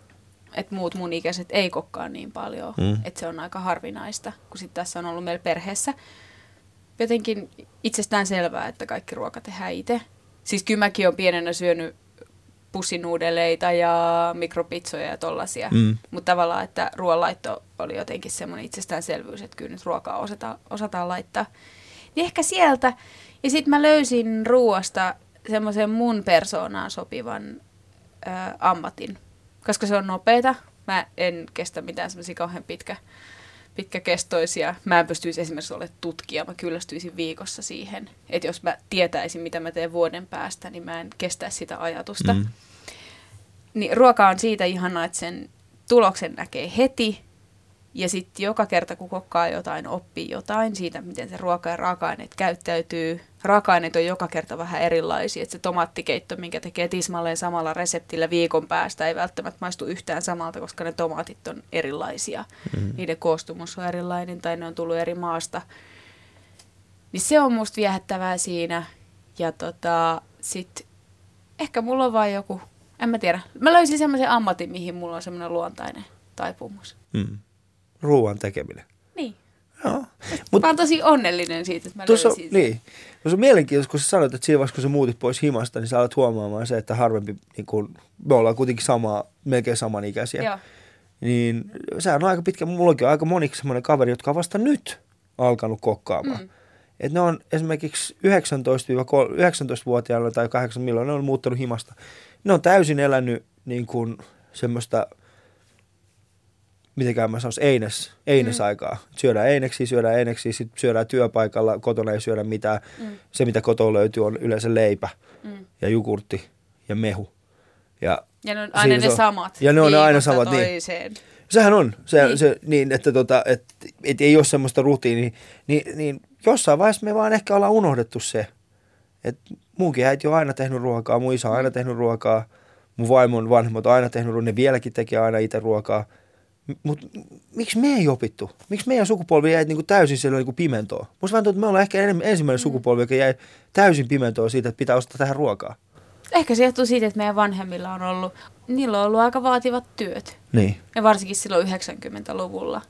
Speaker 1: että muut mun ikäiset ei kokkaa niin paljon,
Speaker 3: Mm.
Speaker 1: että se on aika harvinaista, kun sitten tässä on ollut meillä perheessä jotenkin itsestään selvää, että kaikki ruoka tehdään itse. Siis kyllä mäkin olen pienenä syönyt pussinuudeleita ja mikropitsoja ja tollasia.
Speaker 3: Mm.
Speaker 1: Mutta tavallaan, että ruoanlaitto oli jotenkin semmoinen itsestäänselvyys, että kyllä nyt ruokaa osata, osataan laittaa. Niin ehkä sieltä. Ja sitten mä löysin ruoasta semmoisen mun persoonaan sopivan ö, ammatin. Koska se on nopeeta. Mä en kestä mitään semmoisia kauhean pitkä, pitkäkestoisia. Mä en pystyisi esimerkiksi olemaan tutkija. Mä kyllästyisin viikossa siihen. Että jos mä tietäisin, mitä mä teen vuoden päästä, niin mä en kestäisi sitä ajatusta.
Speaker 3: Mm.
Speaker 1: Niin ruoka on siitä ihanaa, että sen tuloksen näkee heti. Ja sitten joka kerta, kun kokkaa jotain, oppii jotain siitä, miten se ruoka ja raaka-aineet käyttäytyy. Raaka-aineet on joka kerta vähän erilaisia. Että se tomaattikeitto, minkä tekee tismalleen samalla reseptillä viikon päästä, ei välttämättä maistu yhtään samalta, koska ne tomaatit on erilaisia.
Speaker 3: Mm.
Speaker 1: Niiden koostumus on erilainen tai ne on tullut eri maasta. Niin se on musta viehättävää siinä. Ja tota, sit ehkä mulla on vaan joku, en mä tiedä. Mä löysin semmoisen ammatin, mihin mulla on semmoinen luontainen taipumus.
Speaker 3: Mm. Ruoan tekeminen. Joo.
Speaker 1: Mut, mä oon tosi onnellinen siitä, että mä
Speaker 3: Tuossa,
Speaker 1: löysin sen.
Speaker 3: niin. Tuossa on mielenkiintoista, kun sä sanoit, että siinä vaiheessa, kun sä muutit pois himasta, niin sä alat huomaamaan se, että harvempi, niin kun, me ollaan kuitenkin samaa, melkein samanikäisiä.
Speaker 1: Joo.
Speaker 3: Niin sehän on aika pitkä, mullakin on aika moniksi semmoinen kaveri, jotka on vasta nyt alkanut kokkaamaan. Mm. Et ne on esimerkiksi 19-vuotiaana tai 8 milloin ne on muuttanut himasta. Ne on täysin elänyt niin kuin semmoista, mitenkään mä sanoisin, eines, einesaikaa. Syödään eineksiä, syödään eineksiä, sitten syödään työpaikalla, kotona ei syödä mitään.
Speaker 1: Mm.
Speaker 3: Se, mitä kotona löytyy, on yleensä leipä
Speaker 1: Mm.
Speaker 3: ja jogurtti ja mehu. Ja
Speaker 1: Ja ne on aina ne
Speaker 3: on.
Speaker 1: samat.
Speaker 3: Ja ne on ne aina samat, niin.
Speaker 1: toiseen.
Speaker 3: Sehän on, se, niin.
Speaker 1: Niin.
Speaker 3: se niin, että tota, et, et ei ole semmoista rutiinia, niin, niin jossain vaiheessa me vaan ehkä ollaan unohdettu se, että munkin äiti on aina tehnyt ruokaa, mun isä on aina tehnyt ruokaa, mun vaimon vanhemmat on aina tehnyt ruokaa, ne vieläkin tekee aina itse ruokaa. Mutta miksi me ei opittu? Miksi meidän sukupolvi jäi niinku täysin siellä niinku pimentoon? Musta vähän tuntuu, että me ollaan ehkä ensimmäinen sukupolvi, joka jäi täysin pimentoon siitä, että pitää ostaa tähän ruokaa.
Speaker 1: Ehkä se johtuu siitä, että meidän vanhemmilla on ollut, niillä on ollut aika vaativat työt.
Speaker 3: Niin.
Speaker 1: Ja varsinkin silloin 90-luvulla,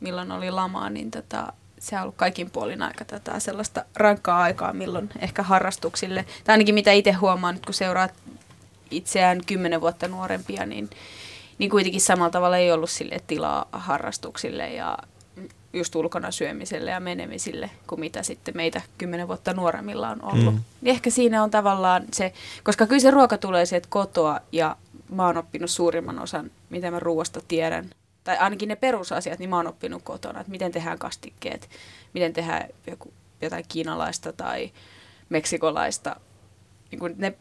Speaker 1: milloin oli lama, niin tota, se on ollut kaikin puolin aika tätä sellaista rankkaa aikaa, milloin ehkä harrastuksille, tai ainakin mitä itse huomaan nyt, kun seuraat itseään kymmenen vuotta nuorempia, niin, niin kuitenkin samalla tavalla ei ollut sille tilaa harrastuksille ja just ulkona syömiselle ja menemisille, kuin mitä sitten meitä kymmenen vuotta nuoremmilla on ollut.
Speaker 3: Mm.
Speaker 1: Niin ehkä siinä on tavallaan se, koska kyllä se ruoka tulee sieltä kotoa ja mä oon oppinut suurimman osan, mitä mä ruoasta tiedän. Tai ainakin ne perusasiat, niin mä oon oppinut kotona, että miten tehdään kastikkeet, miten tehdään joku, jotain kiinalaista tai meksikolaista. Niin, kuin ne,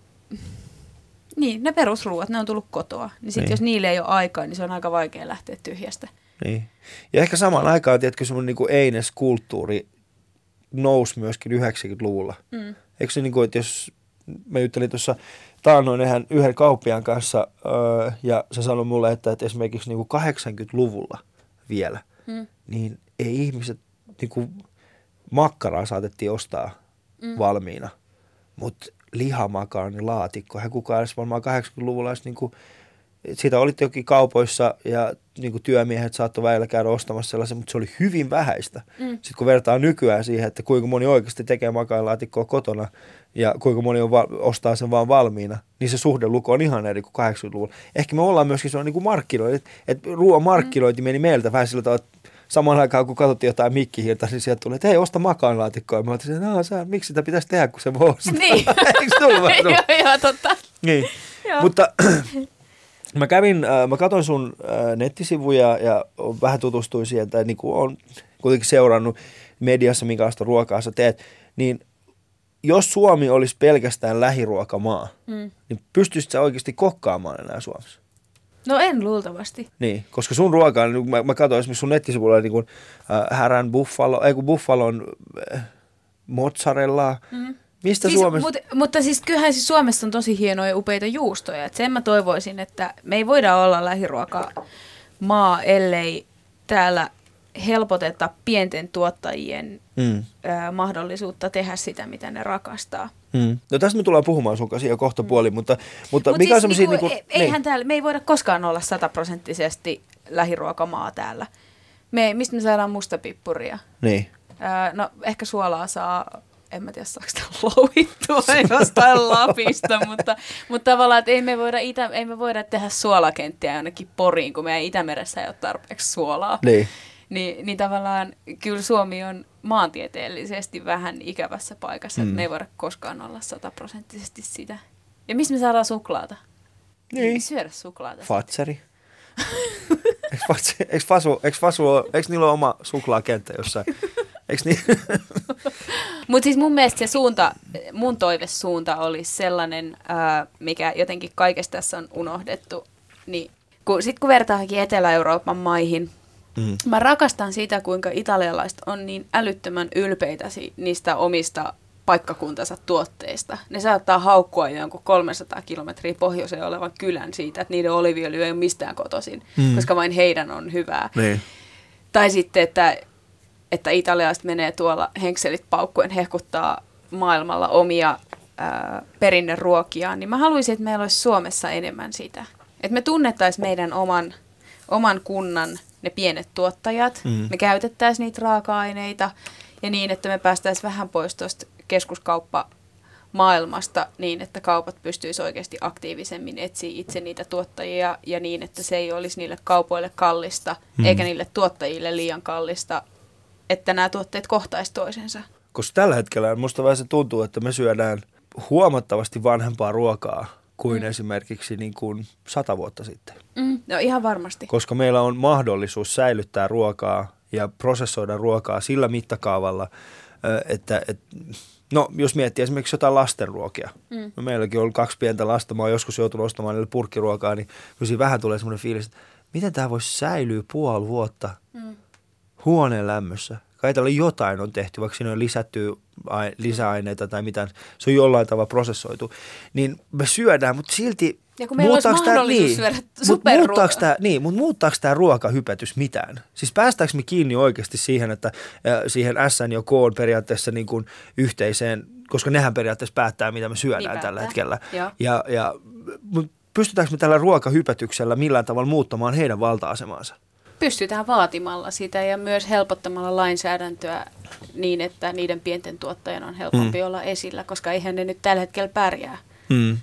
Speaker 1: niin, ne perusruuat, ne on tullut kotoa. Niin sitten Niin. jos niille ei ole aikaa, niin se on aika vaikea lähteä tyhjästä.
Speaker 3: Niin. Ja ehkä samaan aikaan, tiedätkö, semmoinen niin Eines-kulttuuri nousi myöskin 90-luvulla.
Speaker 1: Mm.
Speaker 3: Eikö se niin kuin, että jos mä juttelin tuossa taannoin ihan yhden kauppiaan kanssa öö, ja se sanoi mulle, että, että esimerkiksi niin kuin 80-luvulla vielä,
Speaker 1: Mm.
Speaker 3: niin ei ihmiset, niin kuin makkaraa saatettiin ostaa mm. valmiina, mutta lihamakaronin laatikko, hän kukaan edes varmaan 80-luvulla edes niin kuin, siitä olitte jokin kaupoissa ja niin kuin työmiehet saattoi välillä käydä ostamassa sellaisen, mutta se oli hyvin vähäistä. Mm. Sitten kun vertaa nykyään siihen, että kuinka moni oikeasti tekee makaronilaatikkoa kotona ja kuinka moni on va- ostaa sen vaan valmiina, niin se suhdeluku on ihan eri kuin 80-luvulla. Ehkä me ollaan myöskin se on niin kuin markkinointi, että, että ruoan markkinointi meni meiltä vähän sillä tavalla, että samaan aikaan kun katsottiin jotain mikkihiirtä, niin sieltä tuli, että hei, osta makaanlaatikkoa. Mä ajattelin, että sä, miksi sitä pitäisi tehdä, kun se voi ostaa.
Speaker 1: Niin.
Speaker 3: Eikö tullut
Speaker 1: joo, joo, totta.
Speaker 3: niin.
Speaker 1: Joo.
Speaker 3: Mutta mä kävin, äh, mä katsoin sun äh, nettisivuja ja vähän tutustuin siihen, tai niin kuin on kuitenkin seurannut mediassa, minkälaista ruokaa sä teet, niin jos Suomi olisi pelkästään lähiruokamaa,
Speaker 1: Mm.
Speaker 3: niin pystyisit sä oikeasti kokkaamaan enää Suomessa?
Speaker 1: No en luultavasti.
Speaker 3: Niin, koska sun niin kun mä, mä katsoin esimerkiksi sun nettisivuilla niin kuin, äh, härän buffalo, ei kun buffalon äh, mozzarellaa.
Speaker 1: Mm.
Speaker 3: Mistä
Speaker 1: Siis,
Speaker 3: Suomessa?
Speaker 1: mut, mutta siis kyllähän siis Suomessa on tosi hienoja ja upeita juustoja. Et sen mä toivoisin, että me ei voida olla lähiruoka maa, ellei täällä helpoteta pienten tuottajien
Speaker 3: Mm.
Speaker 1: ö, mahdollisuutta tehdä sitä, mitä ne rakastaa.
Speaker 3: Mm. No tästä me tullaan puhumaan sun kanssa jo kohta puoli, mutta, mutta
Speaker 1: Mut
Speaker 3: mikä on
Speaker 1: siis
Speaker 3: semmoisia...
Speaker 1: niinku,
Speaker 3: Niin
Speaker 1: e- eihän täällä, me ei voida koskaan olla sataprosenttisesti lähiruokamaa täällä. Me, mistä me saadaan mustapippuria?
Speaker 3: niin.
Speaker 1: Öö, no ehkä suolaa saa, en mä tiedä saako sitä louhittua jostain Lapista, mutta, mutta tavallaan, että ei me, voida itä, ei me voida tehdä suolakenttiä jonnekin Poriin, kun meidän Itämeressä ei ole tarpeeksi suolaa.
Speaker 3: Niin.
Speaker 1: Niin, niin tavallaan kyllä Suomi on maantieteellisesti vähän ikävässä paikassa, mm. että me ei voida koskaan olla sataprosenttisesti sitä. Ja mistä me saadaan suklaata?
Speaker 3: Niin.
Speaker 1: Ei syödä suklaata.
Speaker 3: Fatseri. Eikö, Fasu, eikö, Fasu, ole- eikö niillä ole oma suklaakenttä jossain? Eikö niin?
Speaker 1: Mutta siis mun mielestä se suunta, mun toivesuunta olisi sellainen, ää, mikä jotenkin kaikesta tässä on unohdettu. Niin, kun, Sitten kun vertaakin Etelä-Euroopan maihin,
Speaker 3: Mm.
Speaker 1: mä rakastan sitä, kuinka italialaiset on niin älyttömän ylpeitä niistä omista paikkakuntansa tuotteista. Ne saattaa haukkua jonkun 300 kilometriä pohjoiseen olevan kylän siitä, että niiden oliviöljy ei ole mistään kotoisin,
Speaker 3: Mm.
Speaker 1: mm. koska vain heidän on hyvää.
Speaker 3: niin.
Speaker 1: Tai sitten, että, että italialaiset menee tuolla henkselit paukkuen hehkuttaa maailmalla omia ää, perinneruokiaan, niin mä haluaisin, että meillä olisi Suomessa enemmän sitä. Että me tunnettaisiin meidän oman, oman kunnan ne pienet tuottajat,
Speaker 3: Mm.
Speaker 1: me käytettäisiin niitä raaka-aineita ja niin, että me päästäisiin vähän pois tuosta keskuskauppa maailmasta niin, että kaupat pystyisivät oikeasti aktiivisemmin etsiä itse niitä tuottajia ja niin, että se ei olisi niille kaupoille kallista
Speaker 3: mm.
Speaker 1: eikä niille tuottajille liian kallista, että nämä tuotteet kohtaisi toisensa.
Speaker 3: Koska tällä hetkellä musta vähän se tuntuu, että me syödään huomattavasti vanhempaa ruokaa kuin mm. esimerkiksi niin kuin sata vuotta sitten.
Speaker 1: Mm. No ihan varmasti.
Speaker 3: Koska meillä on mahdollisuus säilyttää ruokaa ja prosessoida ruokaa sillä mittakaavalla, että, että no jos miettii esimerkiksi jotain lastenruokia.
Speaker 1: Mm.
Speaker 3: No, meilläkin on ollut kaksi pientä lasta, mä oon joskus joutunut ostamaan niille purkkiruokaa, niin kyllä vähän tulee semmoinen fiilis, että miten tämä voisi säilyä puoli vuotta
Speaker 1: Mm.
Speaker 3: huoneen lämmössä. Kai tällä jotain on tehty, vaikka siinä on lisätty ai- lisäaineita tai mitään. Se on jollain tavalla prosessoitu. Niin me syödään, mutta silti...
Speaker 1: Ja kun meillä olisi
Speaker 3: muuttaako tää-
Speaker 1: mahdollisuus syödä
Speaker 3: mut
Speaker 1: superruokaa.
Speaker 3: muuttaako tämä, niin, mutta muuttaako tämä ruokahypätys mitään? Siis päästäänkö me kiinni oikeasti siihen, että siihen SN ja K on periaatteessa niin kuin yhteiseen, koska nehän periaatteessa päättää, mitä me syödään
Speaker 1: Niin
Speaker 3: tällä hetkellä.
Speaker 1: Joo.
Speaker 3: Ja, ja pystytäänkö me tällä ruokahypätyksellä millään tavalla muuttamaan heidän valta-asemaansa?
Speaker 1: Pystytään vaatimalla sitä ja myös helpottamalla lainsäädäntöä niin, että niiden pienten tuottajien on helpompi
Speaker 3: Mm.
Speaker 1: olla esillä, koska eihän ne nyt tällä hetkellä pärjää.
Speaker 3: Mm.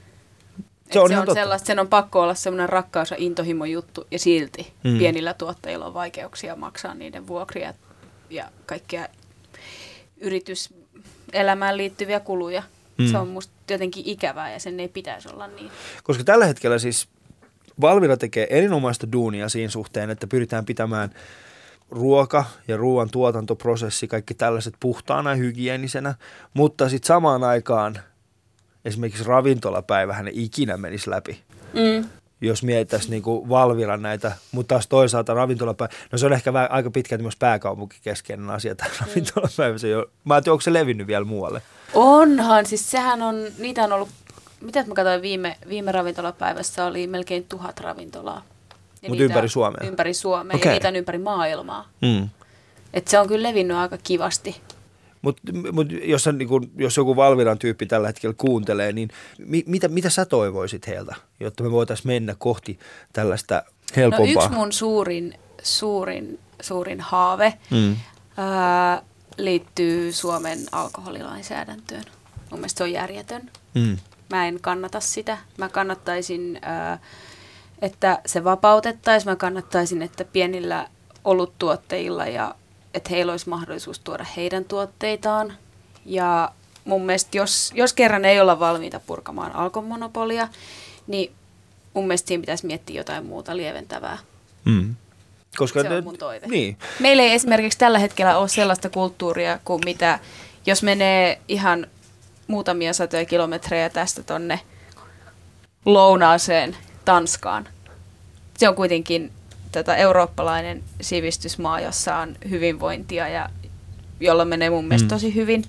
Speaker 1: Se
Speaker 3: on
Speaker 1: se on sellaista, sen on pakko olla semmoinen rakkaus ja intohimo juttu ja silti
Speaker 3: Mm.
Speaker 1: pienillä tuottajilla on vaikeuksia maksaa niiden vuokria ja kaikkia yrityselämään liittyviä kuluja.
Speaker 3: Mm.
Speaker 1: Se on musta jotenkin ikävää ja sen ei pitäisi olla niin.
Speaker 3: Koska tällä hetkellä siis Valvira tekee erinomaista duunia siinä suhteen, että pyritään pitämään ruoka ja ruoan tuotantoprosessi, kaikki tällaiset puhtaana ja hygienisenä, mutta sitten samaan aikaan esimerkiksi ravintolapäivähän ei ikinä menisi läpi.
Speaker 1: Mm.
Speaker 3: jos mietittäisiin niin Valviran näitä, mutta taas toisaalta ravintolapäivä, no se on ehkä vähän, aika pitkälti myös pääkaupunkikeskeinen asia tämä
Speaker 1: Mm.
Speaker 3: ravintolapäivä. Se ole, mä ajattelin, onko se levinnyt vielä muualle?
Speaker 1: Onhan, siis sehän on, niitä on ollut, mitä mä katsoin viime, viime ravintolapäivässä oli melkein tuhat ravintolaa. Ja
Speaker 3: Mut
Speaker 1: niitä-
Speaker 3: ympäri Suomea?
Speaker 1: Ympäri Suomea
Speaker 3: Okei.
Speaker 1: ja niitä on ympäri maailmaa.
Speaker 3: Mm.
Speaker 1: Et se on kyllä levinnyt aika kivasti.
Speaker 3: Mutta mut jos, niin kun, jos joku Valviran tyyppi tällä hetkellä kuuntelee, niin mi, mitä, mitä sä toivoisit heiltä, jotta me voitaisiin mennä kohti tällaista
Speaker 1: No
Speaker 3: helpompaa?
Speaker 1: yksi mun suurin, suurin, suurin haave
Speaker 3: Mm.
Speaker 1: ää, liittyy Suomen alkoholilainsäädäntöön. Mun mielestä se on järjetön.
Speaker 3: Mm.
Speaker 1: Mä en kannata sitä. Mä kannattaisin, ää, että se vapautettaisiin. Mä kannattaisin, että pienillä oluttuotteilla ja että heillä olisi mahdollisuus tuoda heidän tuotteitaan. Ja mun mielestä, jos, jos kerran ei olla valmiita purkamaan alkomonopolia, niin mun mielestä siinä pitäisi miettiä jotain muuta lieventävää.
Speaker 3: Mm. Koska
Speaker 1: Se on mun toive.
Speaker 3: Niin.
Speaker 1: Meillä ei esimerkiksi tällä hetkellä ole sellaista kulttuuria kuin mitä, jos menee ihan muutamia satoja kilometrejä tästä tonne lounaaseen Tanskaan. Se on kuitenkin tätä eurooppalainen sivistysmaa, jossa on hyvinvointia ja jolla menee mun mielestä
Speaker 3: Mm.
Speaker 1: tosi hyvin.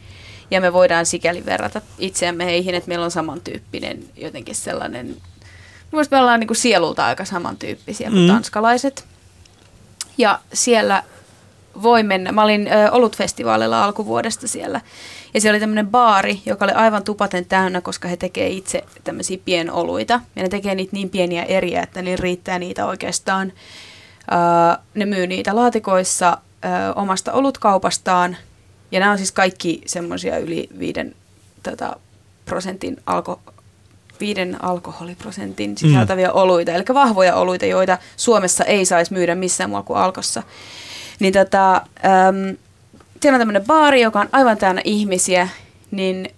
Speaker 1: Ja me voidaan sikäli verrata itseämme heihin, että meillä on samantyyppinen jotenkin sellainen, mun mielestä me ollaan niin kuin sielulta aika samantyyppisiä kuin
Speaker 3: Mm.
Speaker 1: tanskalaiset. Ja siellä voi mennä. Mä olin ö, olutfestivaalilla alkuvuodesta siellä. Ja siellä oli tämmöinen baari, joka oli aivan tupaten täynnä, koska he tekee itse tämmöisiä pienoluita. Ja ne tekee niitä niin pieniä eriä, että niillä riittää niitä oikeastaan. Ö, ne myy niitä laatikoissa ö, omasta olutkaupastaan. Ja nämä on siis kaikki semmoisia yli viiden tota, prosentin alko, viiden alkoholiprosentin sisältäviä mm. oluita, eli vahvoja oluita, joita Suomessa ei saisi myydä missään muualla kuin alkossa. Niin tota, äm, siellä on tämmöinen baari, joka on aivan täynnä ihmisiä, niin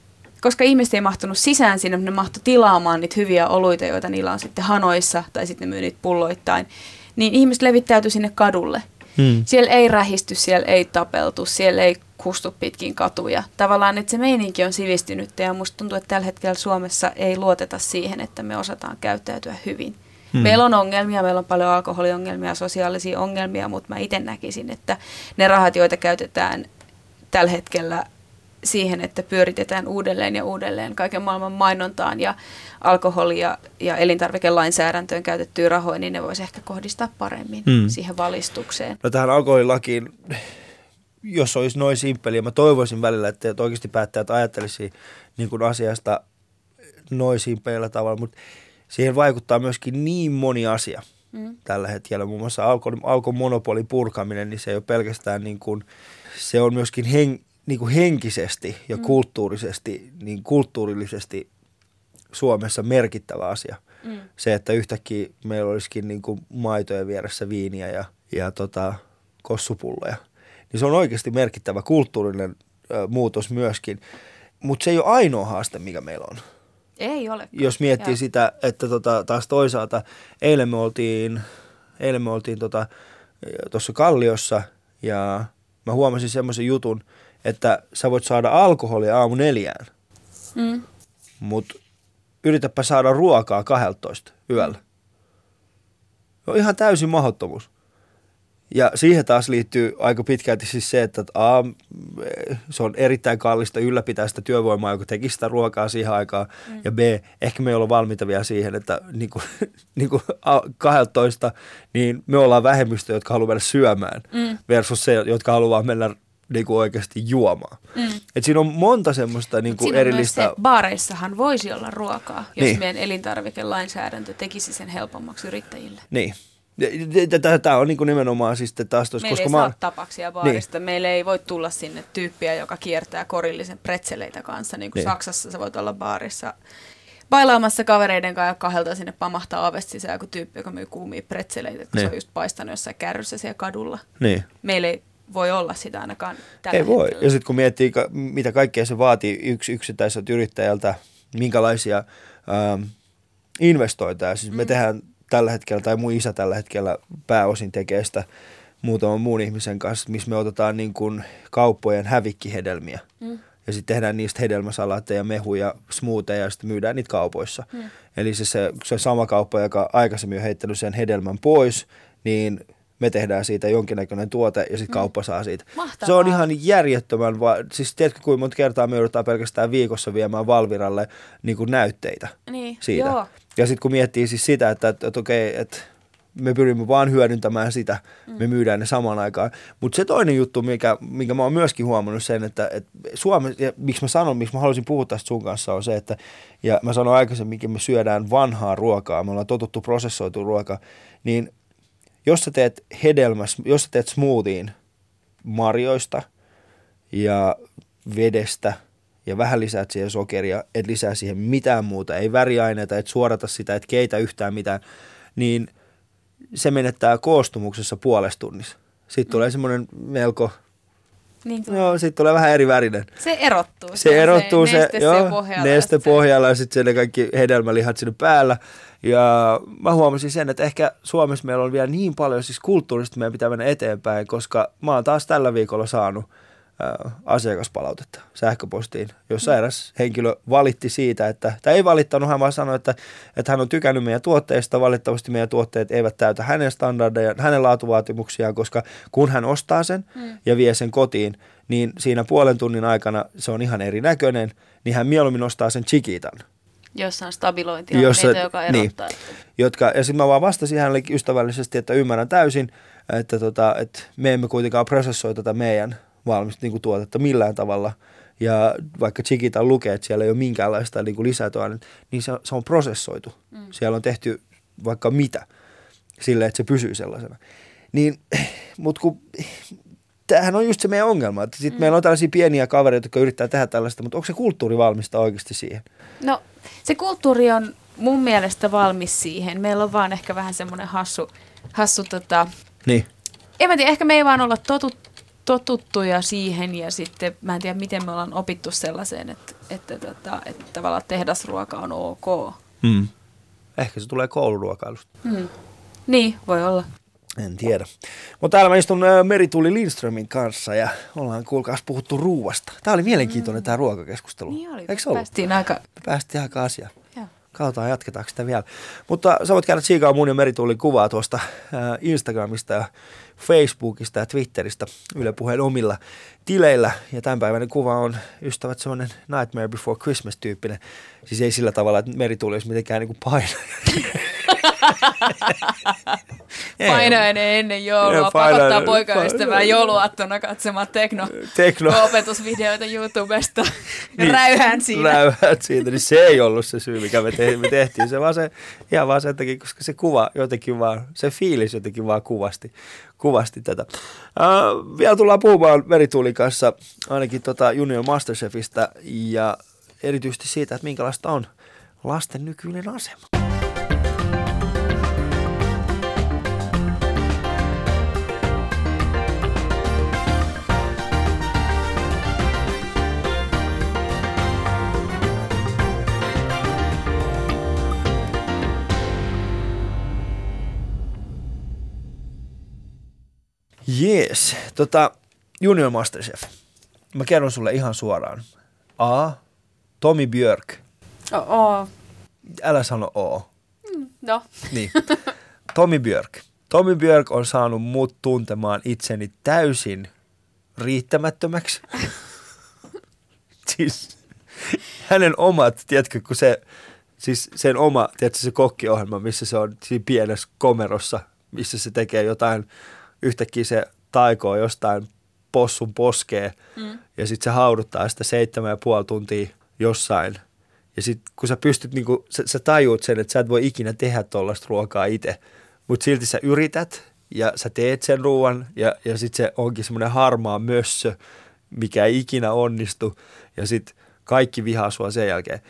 Speaker 1: koska ihmiset ei mahtunut sisään sinne, ne mahtui tilaamaan niitä hyviä oluita, joita niillä on sitten hanoissa, tai sitten ne myy niitä pulloittain, niin ihmiset levittäytyi sinne kadulle.
Speaker 3: Mm.
Speaker 1: Siellä ei rähisty, siellä ei tapeltu, siellä ei kustu pitkin katuja. Tavallaan, että se meininki on sivistynyt ja musta tuntuu, että tällä hetkellä Suomessa ei luoteta siihen, että me osataan käyttäytyä hyvin.
Speaker 3: Hmm.
Speaker 1: Hmm. Meillä on ongelmia, meillä on paljon alkoholiongelmia, sosiaalisia ongelmia, mutta mä itse näkisin, että ne rahat, joita käytetään tällä hetkellä siihen, että pyöritetään uudelleen ja uudelleen kaiken maailman mainontaan ja alkoholia ja elintarvikelainsäädäntöön käytettyä rahoja, niin ne voisi ehkä kohdistaa paremmin
Speaker 3: Mm.
Speaker 1: mm. siihen valistukseen.
Speaker 3: No tähän alkoholilakiin, jos olisi noin simppeliä, mä toivoisin välillä, että oikeasti päättäjät ajattelisi niin kuin asiasta noin simppeillä tavalla, mutta siihen vaikuttaa myöskin niin moni asia
Speaker 1: Mm.
Speaker 3: tällä hetkellä. Muun muassa alkon, alkon monopolin purkaminen, niin se ei ole pelkästään niin kuin, se on myöskin hen, niin kuin henkisesti ja
Speaker 1: Mm.
Speaker 3: kulttuurisesti, niin kulttuurillisesti Suomessa merkittävä asia.
Speaker 1: Mm.
Speaker 3: Se, että yhtäkkiä meillä olisikin niin kuin maitojen vieressä viiniä ja, ja tota, kossupulloja. Niin se on oikeasti merkittävä kulttuurinen ö, muutos myöskin. Mutta se ei ole ainoa haaste, mikä meillä on.
Speaker 1: Ei ole.
Speaker 3: Jos miettii
Speaker 1: Joo.
Speaker 3: sitä, että tota, taas toisaalta eilen me oltiin, eilen me oltiin tuossa tota, tuossa Kalliossa ja mä huomasin semmoisen jutun, että sä voit saada alkoholia aamu neljään,
Speaker 1: Mm.
Speaker 3: mutta yritäpä saada ruokaa 12 yöllä. On ihan täysin mahdottomuus. Ja siihen taas liittyy aika pitkälti siis se, että A, se on erittäin kallista ylläpitää sitä työvoimaa, joka teki sitä ruokaa siihen aikaan. Mm. Ja B, ehkä me ei olla valmiita vielä siihen, että niin kuin, niin kuin 12, niin me ollaan vähemmistö, jotka haluaa mennä syömään,
Speaker 1: Mm.
Speaker 3: versus se, jotka haluaa mennä niin kuin oikeasti juomaan.
Speaker 1: Mm.
Speaker 3: Et siinä on monta semmoista niin kuin erillistä...
Speaker 1: se, baareissahan voisi olla ruokaa, jos
Speaker 3: niin.
Speaker 1: meidän elintarvikelainsäädäntö tekisi sen helpommaksi yrittäjille.
Speaker 3: Niin. Tämä on niin nimenomaan siis taas tuossa,
Speaker 1: Meillä
Speaker 3: koska
Speaker 1: ei
Speaker 3: mä...
Speaker 1: saa tapaksia baarista. Niin. Meille ei voi tulla sinne tyyppiä, joka kiertää korillisen pretseleitä kanssa. Niin kuin
Speaker 3: Niin.
Speaker 1: niin. Saksassa sä voit olla baarissa bailaamassa kavereiden kanssa ja kahdelta sinne pamahtaa ovesta sisään joku tyyppi, joka myy kuumia pretseleitä, kun
Speaker 3: Niin.
Speaker 1: se on just paistanut jossain kärryssä siellä kadulla.
Speaker 3: Niin.
Speaker 1: Meillä ei voi olla sitä ainakaan tällä
Speaker 3: Ei voi.
Speaker 1: hetkellä.
Speaker 3: Ja sitten kun miettii, mitä kaikkea se vaatii yksi yksittäiseltä yrittäjältä, minkälaisia ähm, investointeja. Siis me
Speaker 1: Mm.
Speaker 3: tehdään tällä hetkellä, tai mun isä tällä hetkellä pääosin tekee sitä muutaman muun ihmisen kanssa, missä me otetaan niin kuin kauppojen hävikkihedelmiä.
Speaker 1: Mm.
Speaker 3: Ja sitten tehdään niistä hedelmäsalaatteja, mehuja, smoothieja ja sitten myydään niitä kaupoissa.
Speaker 1: Mm.
Speaker 3: Eli se, se, se sama kauppa, joka aikaisemmin on heittänyt sen hedelmän pois, niin me tehdään siitä jonkinnäköinen tuote ja sitten
Speaker 1: Mm.
Speaker 3: kauppa saa siitä.
Speaker 1: Mahtavaa.
Speaker 3: Se on ihan järjettömän, va- siis tiedätkö kuinka monta kertaa me joudutaan pelkästään viikossa viemään Valviralle niin kuin näytteitä
Speaker 1: Niin,
Speaker 3: siitä.
Speaker 1: joo.
Speaker 3: Ja sitten kun miettii siis sitä, että, että, että okei, että me pyrimme vaan hyödyntämään sitä, mm. me myydään ne samaan aikaan. Mutta se toinen juttu, mikä, mikä mä oon myöskin huomannut sen, että, että Suomi, ja miksi mä sanon, miksi mä haluaisin puhua tästä sun kanssa, on se, että, ja mä sanoin aikaisemminkin, me syödään vanhaa ruokaa, me ollaan totuttu prosessoitu ruoka, niin jos sä teet hedelmäs, jos sä teet smoothien marjoista ja vedestä ja vähän lisäät siihen sokeria, et lisää siihen mitään muuta, ei väriaineita, et suorata sitä, et keitä yhtään mitään, niin se menettää koostumuksessa puolesta tunnissa. Sitten tulee semmoinen melko,
Speaker 1: Niin,
Speaker 3: joo, sitten tulee vähän eri värinen.
Speaker 1: Se erottuu.
Speaker 3: Se erottuu se,
Speaker 1: neste
Speaker 3: joo,
Speaker 1: pohjalla.
Speaker 3: neste
Speaker 1: se-
Speaker 3: pohjalla ja sitten ne kaikki hedelmälihat sinne päällä. Ja mä huomasin sen, että ehkä Suomessa meillä on vielä niin paljon siis kulttuurista meidän pitää mennä eteenpäin, koska mä oon taas tällä viikolla saanut asiakaspalautetta sähköpostiin, jossa eräs henkilö valitti siitä, että, tai ei valittanut, hän vaan sanoi, että, että hän on tykännyt meidän tuotteista, valitettavasti meidän tuotteet eivät täytä hänen standardeja, hänen laatuvaatimuksiaan, koska kun hän ostaa sen
Speaker 1: Mm.
Speaker 3: ja vie sen kotiin, niin siinä puolen tunnin aikana se on ihan erinäköinen, niin hän mieluummin ostaa sen chikitan.
Speaker 1: Jossa on stabilointia,
Speaker 3: Jossa-
Speaker 1: niitä, joka
Speaker 3: niin.
Speaker 1: erottaa.
Speaker 3: Jotka, ja sitten mä vaan vastasin hänelle ystävällisesti, että ymmärrän täysin, että, tota, että me emme kuitenkaan prosessoi tätä meidän valmista niin tuotetta millään tavalla. Ja vaikka Chiquita lukee, että siellä ei ole minkäänlaista niin lisätoa, niin se, se on prosessoitu. Mm. Siellä on tehty vaikka mitä sille, että se pysyy sellaisena. Niin, mutta kun tämähän on just se meidän ongelma, että sit mm. meillä on tällaisia pieniä kavereita, jotka yrittää tehdä tällaista, mutta onko se kulttuuri valmista oikeasti siihen?
Speaker 1: No, se kulttuuri on mun mielestä valmis siihen. Meillä on vaan ehkä vähän semmoinen hassu, hassu tota,
Speaker 3: Niin.
Speaker 1: en mä tiedä, ehkä me ei vaan olla totut, totuttuja siihen ja sitten mä en tiedä, miten me ollaan opittu sellaiseen, että, että, tota, että tavallaan tehdasruoka on ok.
Speaker 3: Mm. Ehkä se tulee kouluruokailusta.
Speaker 1: Hmm. Niin, voi olla.
Speaker 3: En tiedä. Mutta täällä mä istun Merituli Lindströmin kanssa ja ollaan kuulkaas puhuttu ruuasta. Tämä oli mielenkiintoinen mm. tämä ruokakeskustelu.
Speaker 1: Niin oli.
Speaker 3: Eikö se ollut?
Speaker 1: Päästiin aika...
Speaker 3: Päästiin aika asiaan.
Speaker 1: Joo.
Speaker 3: Katsotaan, jatketaanko sitä vielä. Mutta sä voit käydä tsiikaa mun ja Meritulin kuvaa tuosta äh, Instagramista ja Facebookista ja Twitteristä Yle Puheen omilla tileillä. Ja tämänpäiväinen kuva on ystävät semmoinen Nightmare Before Christmas-tyyppinen. Siis ei sillä tavalla, että Merituli olisi mitenkään niin kuin painaja. Ei.
Speaker 1: Painainen ennen joulua, pakottaa poikaystävää jouluaattona katsomaan tekno,
Speaker 3: Tekno.
Speaker 1: opetusvideoita YouTubesta ja
Speaker 3: Niin.
Speaker 1: räyhän siinä.
Speaker 3: Räyhät siitä, niin se ei ollut se syy, mikä me, te, me tehtiin. Se vaan se, ihan vaan sen takia, koska se kuva jotenkin vaan, se fiilis jotenkin vaan kuvasti, kuvasti tätä. Uh, vielä tullaan puhumaan Meritulin kanssa ainakin tota Junior Masterchefistä ja erityisesti siitä, että minkälaista on lasten nykyinen asema. Jees, tota, Junior Masterchef. Mä kerron sulle ihan suoraan. A. Tomi Björk.
Speaker 1: Oh,
Speaker 3: Älä sano O.
Speaker 1: no,
Speaker 3: Niin. Tomi Björk. Tomi Björk on saanut mut tuntemaan itseni täysin riittämättömäksi. siis hänen omat, tiedätkö, kun se, siis sen oma, tiedätkö, se kokkiohjelma, missä se on siinä pienessä komerossa, missä se tekee jotain, yhtäkkiä se taikoo jostain possun poskee mm. ja sitten se hauduttaa sitä seitsemän ja puoli tuntia jossain. Ja sitten kun sä pystyt, niinku, sä, sä tajuut sen, että sä et voi ikinä tehdä tuollaista ruokaa itse, mutta silti sä yrität ja sä teet sen ruoan ja, ja sitten se onkin semmoinen harmaa mössö, mikä ei ikinä onnistu ja sitten kaikki vihaa sua sen jälkeen.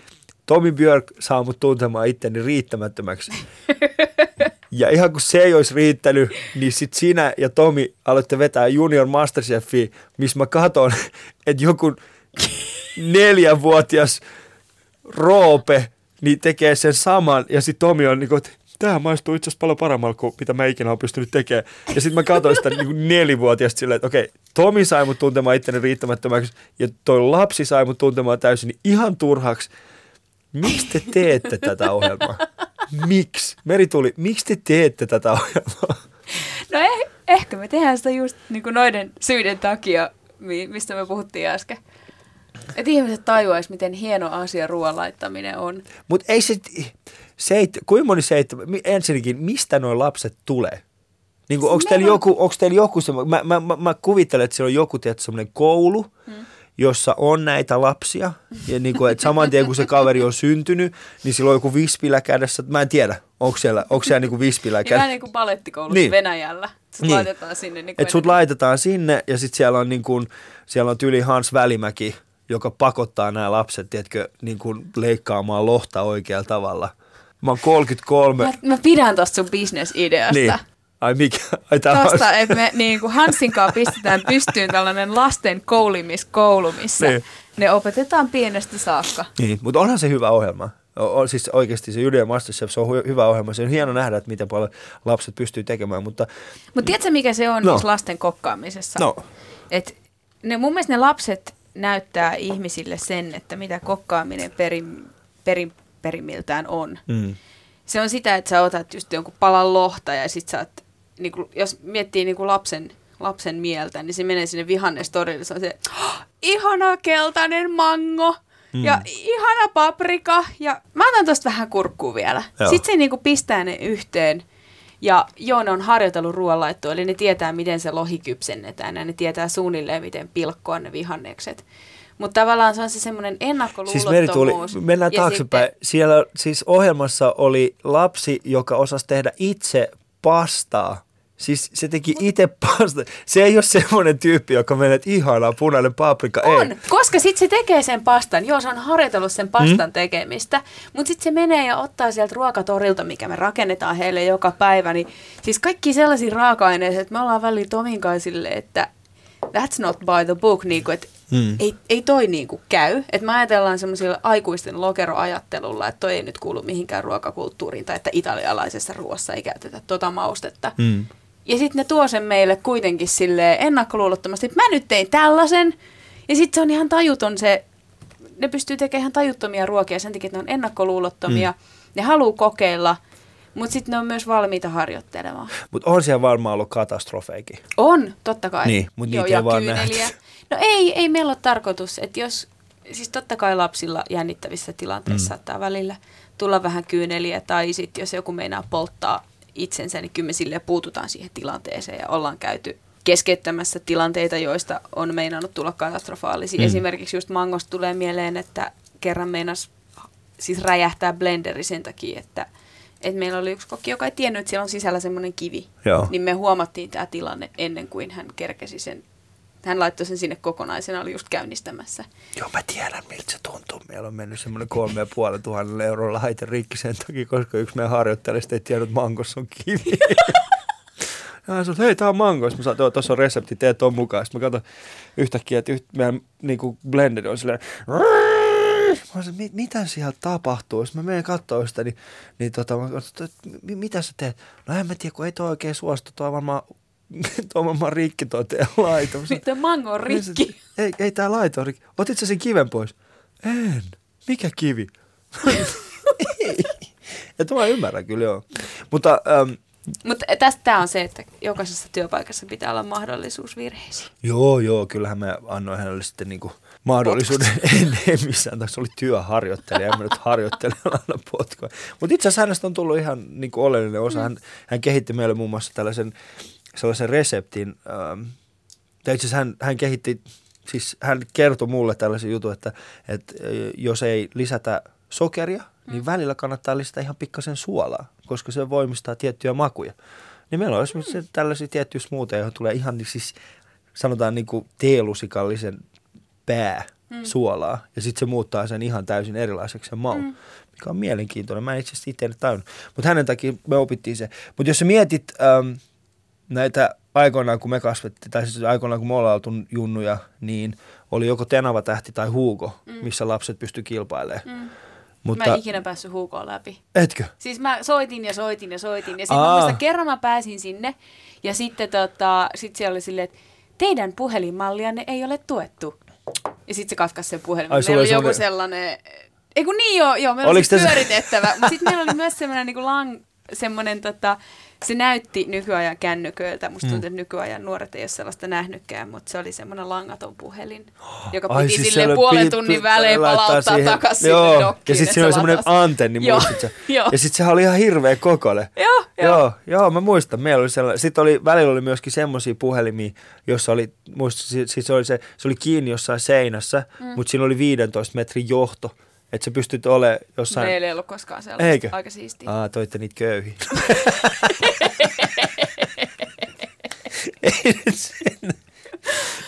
Speaker 3: Tomi Björk saa mut tuntemaan itteni riittämättömäksi. Ja ihan kun se ei olisi riittänyt, niin sit sinä ja Tomi aloitte vetää Junior Masterchefia, missä mä katon, että joku neljänvuotias Roope niin tekee sen saman. Ja sitten Tomi on niin kuin, tämä maistuu itse asiassa paljon paremmalta kuin mitä mä ikinä olen pystynyt tekemään. Ja sitten mä katsoin sitä niin nelivuotiaasta silleen, että okei, Tomi sai mut tuntemaan itteni riittämättömäksi ja toi lapsi sai mut tuntemaan täysin ihan turhaksi. Miksi te teette tätä ohjelmaa? Miksi? Meri tuli, miksi te teette tätä ohjelmaa?
Speaker 1: no eh, ehkä me tehdään sitä just niin kuin noiden syiden takia, mi- mistä me puhuttiin äsken. Että ihmiset tajuaisi, miten hieno asia ruoan laittaminen on.
Speaker 3: Mutta ei se, seit, kuinka moni seitsemän, ensinnäkin, mistä nuo lapset tulee? Niin onko teillä,
Speaker 1: meillä on-
Speaker 3: joku, onko teillä joku semmo, mä, mä, mä, mä, kuvittelen, että siellä on joku tietysti semmoinen koulu, hmm. Jossa on näitä lapsia. Ja niin kuin, että saman tien kun se kaveri on syntynyt, niin sillä on joku vispilä kädessä. Mä en tiedä, onko siellä, onko siellä niin kuin vispilä kädessä.
Speaker 1: vähän niin kuin balettikoulussa
Speaker 3: Niin.
Speaker 1: Venäjällä. Sut
Speaker 3: Niin.
Speaker 1: laitetaan sinne. Niin
Speaker 3: Et sut laitetaan sinne ja sitten siellä on, niin kun, siellä on tyli Hans Välimäki, joka pakottaa nämä lapset, tiedätkö, niin kun leikkaamaan lohta oikealla tavalla. Mä oon 33.
Speaker 1: Mä, mä pidän tosta sun bisnesideasta.
Speaker 3: Niin. Ai mikä? Ai
Speaker 1: Tosta, että me niin kuin Hansin kanssa pistetään pystyyn tällainen lasten koulimiskoulu, missä
Speaker 3: Niin.
Speaker 1: ne opetetaan pienestä saakka.
Speaker 3: Niin, mutta onhan se hyvä ohjelma. O, siis oikeasti se Jyden Masterchef, se on hu- hyvä ohjelma. Se on hieno nähdä, että miten paljon lapset pystyy tekemään, mutta
Speaker 1: Mutta tiedätkö, mikä se on
Speaker 3: No.
Speaker 1: no. lasten kokkaamisessa?
Speaker 3: no,
Speaker 1: Et ne, mun mielestä ne lapset näyttää ihmisille sen, että mitä kokkaaminen perin, perin, perimmiltään on.
Speaker 3: mm,
Speaker 1: Se on sitä, että sä otat just jonkun palan lohta ja sit sä oot, niin kuin, jos miettii niin kuin lapsen, lapsen mieltä, niin se menee sinne vihannestorille. Se on se, "Oh, ihana keltainen mango
Speaker 3: Mm.
Speaker 1: ja ihana paprika ja mä otan tosta vähän kurkkuu vielä.
Speaker 3: Joo.
Speaker 1: Sitten se niin kuin pistää ne yhteen. Ja joo, ne on harjoitellut ruoanlaittoa, eli ne tietää, miten se lohi kypsennetään ja ne tietää suunnilleen, miten pilkkoa ne vihannekset. Mutta tavallaan se on se semmoinen
Speaker 3: siis
Speaker 1: ennakkoluulottomuus.
Speaker 3: Merituuli, mennään
Speaker 1: ja
Speaker 3: taaksepäin.
Speaker 1: sitten-
Speaker 3: Siellä siis ohjelmassa oli lapsi, joka osasi tehdä itse pastaa. Siis se teki itse pasta. Se ei ole semmoinen tyyppi, joka menee, että ihanaa punainen paprika.
Speaker 1: On,
Speaker 3: Ei.
Speaker 1: koska sitten se tekee sen pastan. Joo, se on harjoitellut sen pastan mm. tekemistä, mutta sitten se menee ja ottaa sieltä ruokatorilta, mikä me rakennetaan heille joka päivä. Niin, siis kaikki sellaisia raaka-aineita, että me ollaan välillä Tomin silleen, että that's not by the book, niin kuin, että
Speaker 3: Mm.
Speaker 1: mm. ei, ei toi niin kuin käy. Että me ajatellaan semmoisilla aikuisten lokeroajattelulla, että toi ei nyt kuulu mihinkään ruokakulttuuriin tai että italialaisessa ruoassa ei käytetä tota maustetta.
Speaker 3: Mm.
Speaker 1: Ja sitten ne tuo sen meille kuitenkin sille ennakkoluulottomasti, että mä nyt tein tällaisen. Ja sitten se on ihan tajuton se, ne pystyy tekemään ihan tajuttomia ruokia sen takia, että ne on ennakkoluulottomia. Mm. Ne haluaa kokeilla, mutta sitten ne on myös valmiita harjoittelemaan.
Speaker 3: Mutta on siellä varmaan ollut katastrofeikin.
Speaker 1: On, totta kai.
Speaker 3: Niin, mut
Speaker 1: Joo,
Speaker 3: niitä
Speaker 1: ja
Speaker 3: ei vaan.
Speaker 1: No ei, ei meillä ole tarkoitus, että jos, siis totta kai lapsilla jännittävissä tilanteissa mm. saattaa välillä tulla vähän kyyneliä, tai sitten jos joku meinaa polttaa itsensä, niin kyllä me silleen puututaan siihen tilanteeseen ja ollaan käyty keskeyttämässä tilanteita, joista on meinannut tulla katastrofaalisia.
Speaker 3: Mm.
Speaker 1: Mm. Esimerkiksi just mangosta tulee mieleen, että kerran meinas siis räjähtää blenderi sen takia, että, että meillä oli yksi kokki, joka ei tiennyt, että siellä on sisällä semmoinen kivi.
Speaker 3: Joo.
Speaker 1: Niin me huomattiin tämä tilanne ennen kuin hän kerkesi sen. Hän laittoi sen sinne kokonaisena, oli just käynnistämässä.
Speaker 3: Joo, mä tiedän miltä se tuntuu. Meillä on mennyt semmoinen kolme ja tuhannen euron laite rikki sen takia, koska yksi meidän harjoittelijasta ei tiennyt, että mangossa on kivi. Ja hän sanoi, hei, tää on mango. Sitten mä sanoin, tuossa on resepti, teet ton mukaan. Sitten mä katson yhtäkkiä, että yht, meidän niin blenderi on silleen, Mä sanoin, "Mi- mitä siellä tapahtuu? Sitten mä menen katsoa sitä, niin, niin tota, mä "Mi- mitä sä teet? No en mä tiedä, kun ei toi oikein suostu, on varmaan, tuo on varmaan rikki tuo teidän laito.
Speaker 1: On mango on rikki.
Speaker 3: Ei, ei tää laito on rikki. Otit sä sen kiven pois? En. Mikä kivi? ei. Että mä ymmärrän kyllä joo. Mutta äm,
Speaker 1: Mutta tästä on se, että jokaisessa työpaikassa pitää olla mahdollisuus virheisiin.
Speaker 3: joo, joo, kyllähän mä annoin hänelle sitten niinku mahdollisuuden. en, en missään, se oli työharjoittelija, en mä nyt harjoittelijana anna potkua. Mutta itse asiassa hänestä on tullut ihan niinku oleellinen osa. Hän, hän kehitti meille muun muassa tällaisen sellaisen reseptin, ähm, tai itse asiassa hän, hän kehitti, siis hän kertoi mulle tällaisen jutun, että, että äh, jos ei lisätä sokeria, niin välillä kannattaa lisätä ihan pikkasen suolaa, koska se voimistaa tiettyjä makuja. Niin meillä on esimerkiksi tällaisia tiettyjä smoothieja, joihin tulee ihan siis sanotaan niin kuin teelusikallisen pää mm. suolaa, ja sitten se muuttaa sen ihan täysin erilaiseksi sen maun, mm. mikä on mielenkiintoinen. Mä en itse asiassa itse tajunnut, mutta hänen takia me opittiin se. Mutta jos sä mietit äm, näitä aikoinaan, kun me kasvettiin, tai siis aikoinaan, kun me ollaan oltu junnuja, niin oli joko Tenava tähti tai Huuko, mm. missä lapset pysty kilpailemaan. Mm.
Speaker 1: Mutta... Mä en ikinä päässyt huukoon läpi.
Speaker 3: Etkö?
Speaker 1: Siis mä soitin ja soitin ja soitin. Ja sitten
Speaker 3: Aa.
Speaker 1: mä muistan, kerran mä pääsin sinne. Ja sitten tota, sit siellä oli silleen, että teidän puhelinmallianne ei ole tuettu. Ja sitten se katkaisi sen puhelimen.
Speaker 3: Ai,
Speaker 1: meillä oli joku
Speaker 3: semmoinen-
Speaker 1: sellainen... Ei kun niin joo, joo meillä oli siis pyöritettävä. Mutta sitten meillä oli myös semmoinen niin lang, semmoinen tota, se näytti nykyajan kännyköiltä. Musta tuntuu, että nykyajan nuoret ei ole sellaista nähnytkään, mutta se oli semmoinen langaton puhelin, joka
Speaker 3: Ai,
Speaker 1: piti
Speaker 3: siis
Speaker 1: silleen
Speaker 3: siellä
Speaker 1: puolen
Speaker 3: piti-
Speaker 1: tunnin välein palauttaa
Speaker 3: siihen-
Speaker 1: takaisin
Speaker 3: Joo,
Speaker 1: sinne dokkiin.
Speaker 3: ja sitten siinä oli
Speaker 1: se
Speaker 3: semmoinen antenni,
Speaker 1: Joo,
Speaker 3: muistit sä?
Speaker 1: joo.
Speaker 3: Ja sitten sehän oli ihan hirveä kokoinen.
Speaker 1: Joo, joo.
Speaker 3: Joo, joo, mä muistan. Meillä oli sellainen. Sitten oli, välillä oli myöskin semmoisia puhelimia, jossa oli, muista, siis se oli, se, se oli kiinni jossain seinässä, mm. mutta siinä oli 15 metrin johto. Että sä pystyt olemaan jossain...
Speaker 1: Meillä ei ollut koskaan sellaista.
Speaker 3: Eikö?
Speaker 1: Aika siistiä.
Speaker 3: Aa, toitte niitä köyhiä. Ei nyt sen.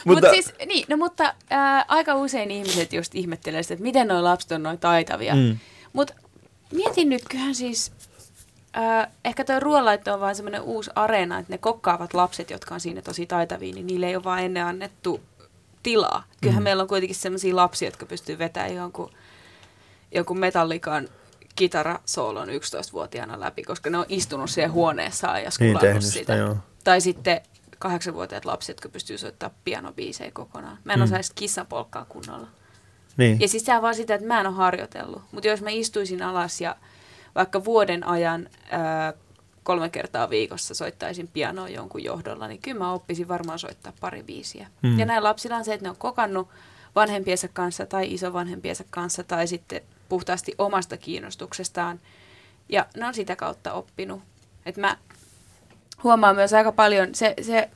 Speaker 1: Mutta Mut siis, niin, no mutta ää, aika usein ihmiset just ihmettelee sitä, että miten nuo lapset on noin taitavia.
Speaker 3: Mm.
Speaker 1: Mutta mietin nyt, kyllähän siis Äh, ehkä tuo ruoanlaitto on vaan semmoinen uusi areena, että ne kokkaavat lapset, jotka on siinä tosi taitavia, niin niille ei ole vaan ennen annettu tilaa. Kyllähän mm. meillä on kuitenkin sellaisia lapsia, jotka pystyy vetämään jonkun, jonkun metallikan kitarasoolon 11-vuotiaana läpi, koska ne on istunut siellä huoneessaan ja
Speaker 3: Niin tehnyt
Speaker 1: sitä.
Speaker 3: sitä, joo.
Speaker 1: Tai sitten kahdeksanvuotiaat lapset, jotka pystyy soittamaan pianobiisejä kokonaan. Mä en
Speaker 3: Mm.
Speaker 1: osaa kissapolkkaa kunnolla.
Speaker 3: Niin.
Speaker 1: Ja siis sehän vaan sitä, että mä en ole harjoitellut. Mutta jos mä istuisin alas ja vaikka vuoden ajan ää, kolme kertaa viikossa soittaisin pianoa jonkun johdolla, niin kyllä mä oppisin varmaan soittaa pari biisiä.
Speaker 3: Mm.
Speaker 1: Ja näillä lapsilla on se, että ne on kokannut vanhempiensa kanssa tai isovanhempiensa kanssa tai sitten puhtaasti omasta kiinnostuksestaan. Ja ne on sitä kautta oppinut. Et mä huomaan myös aika paljon, se, se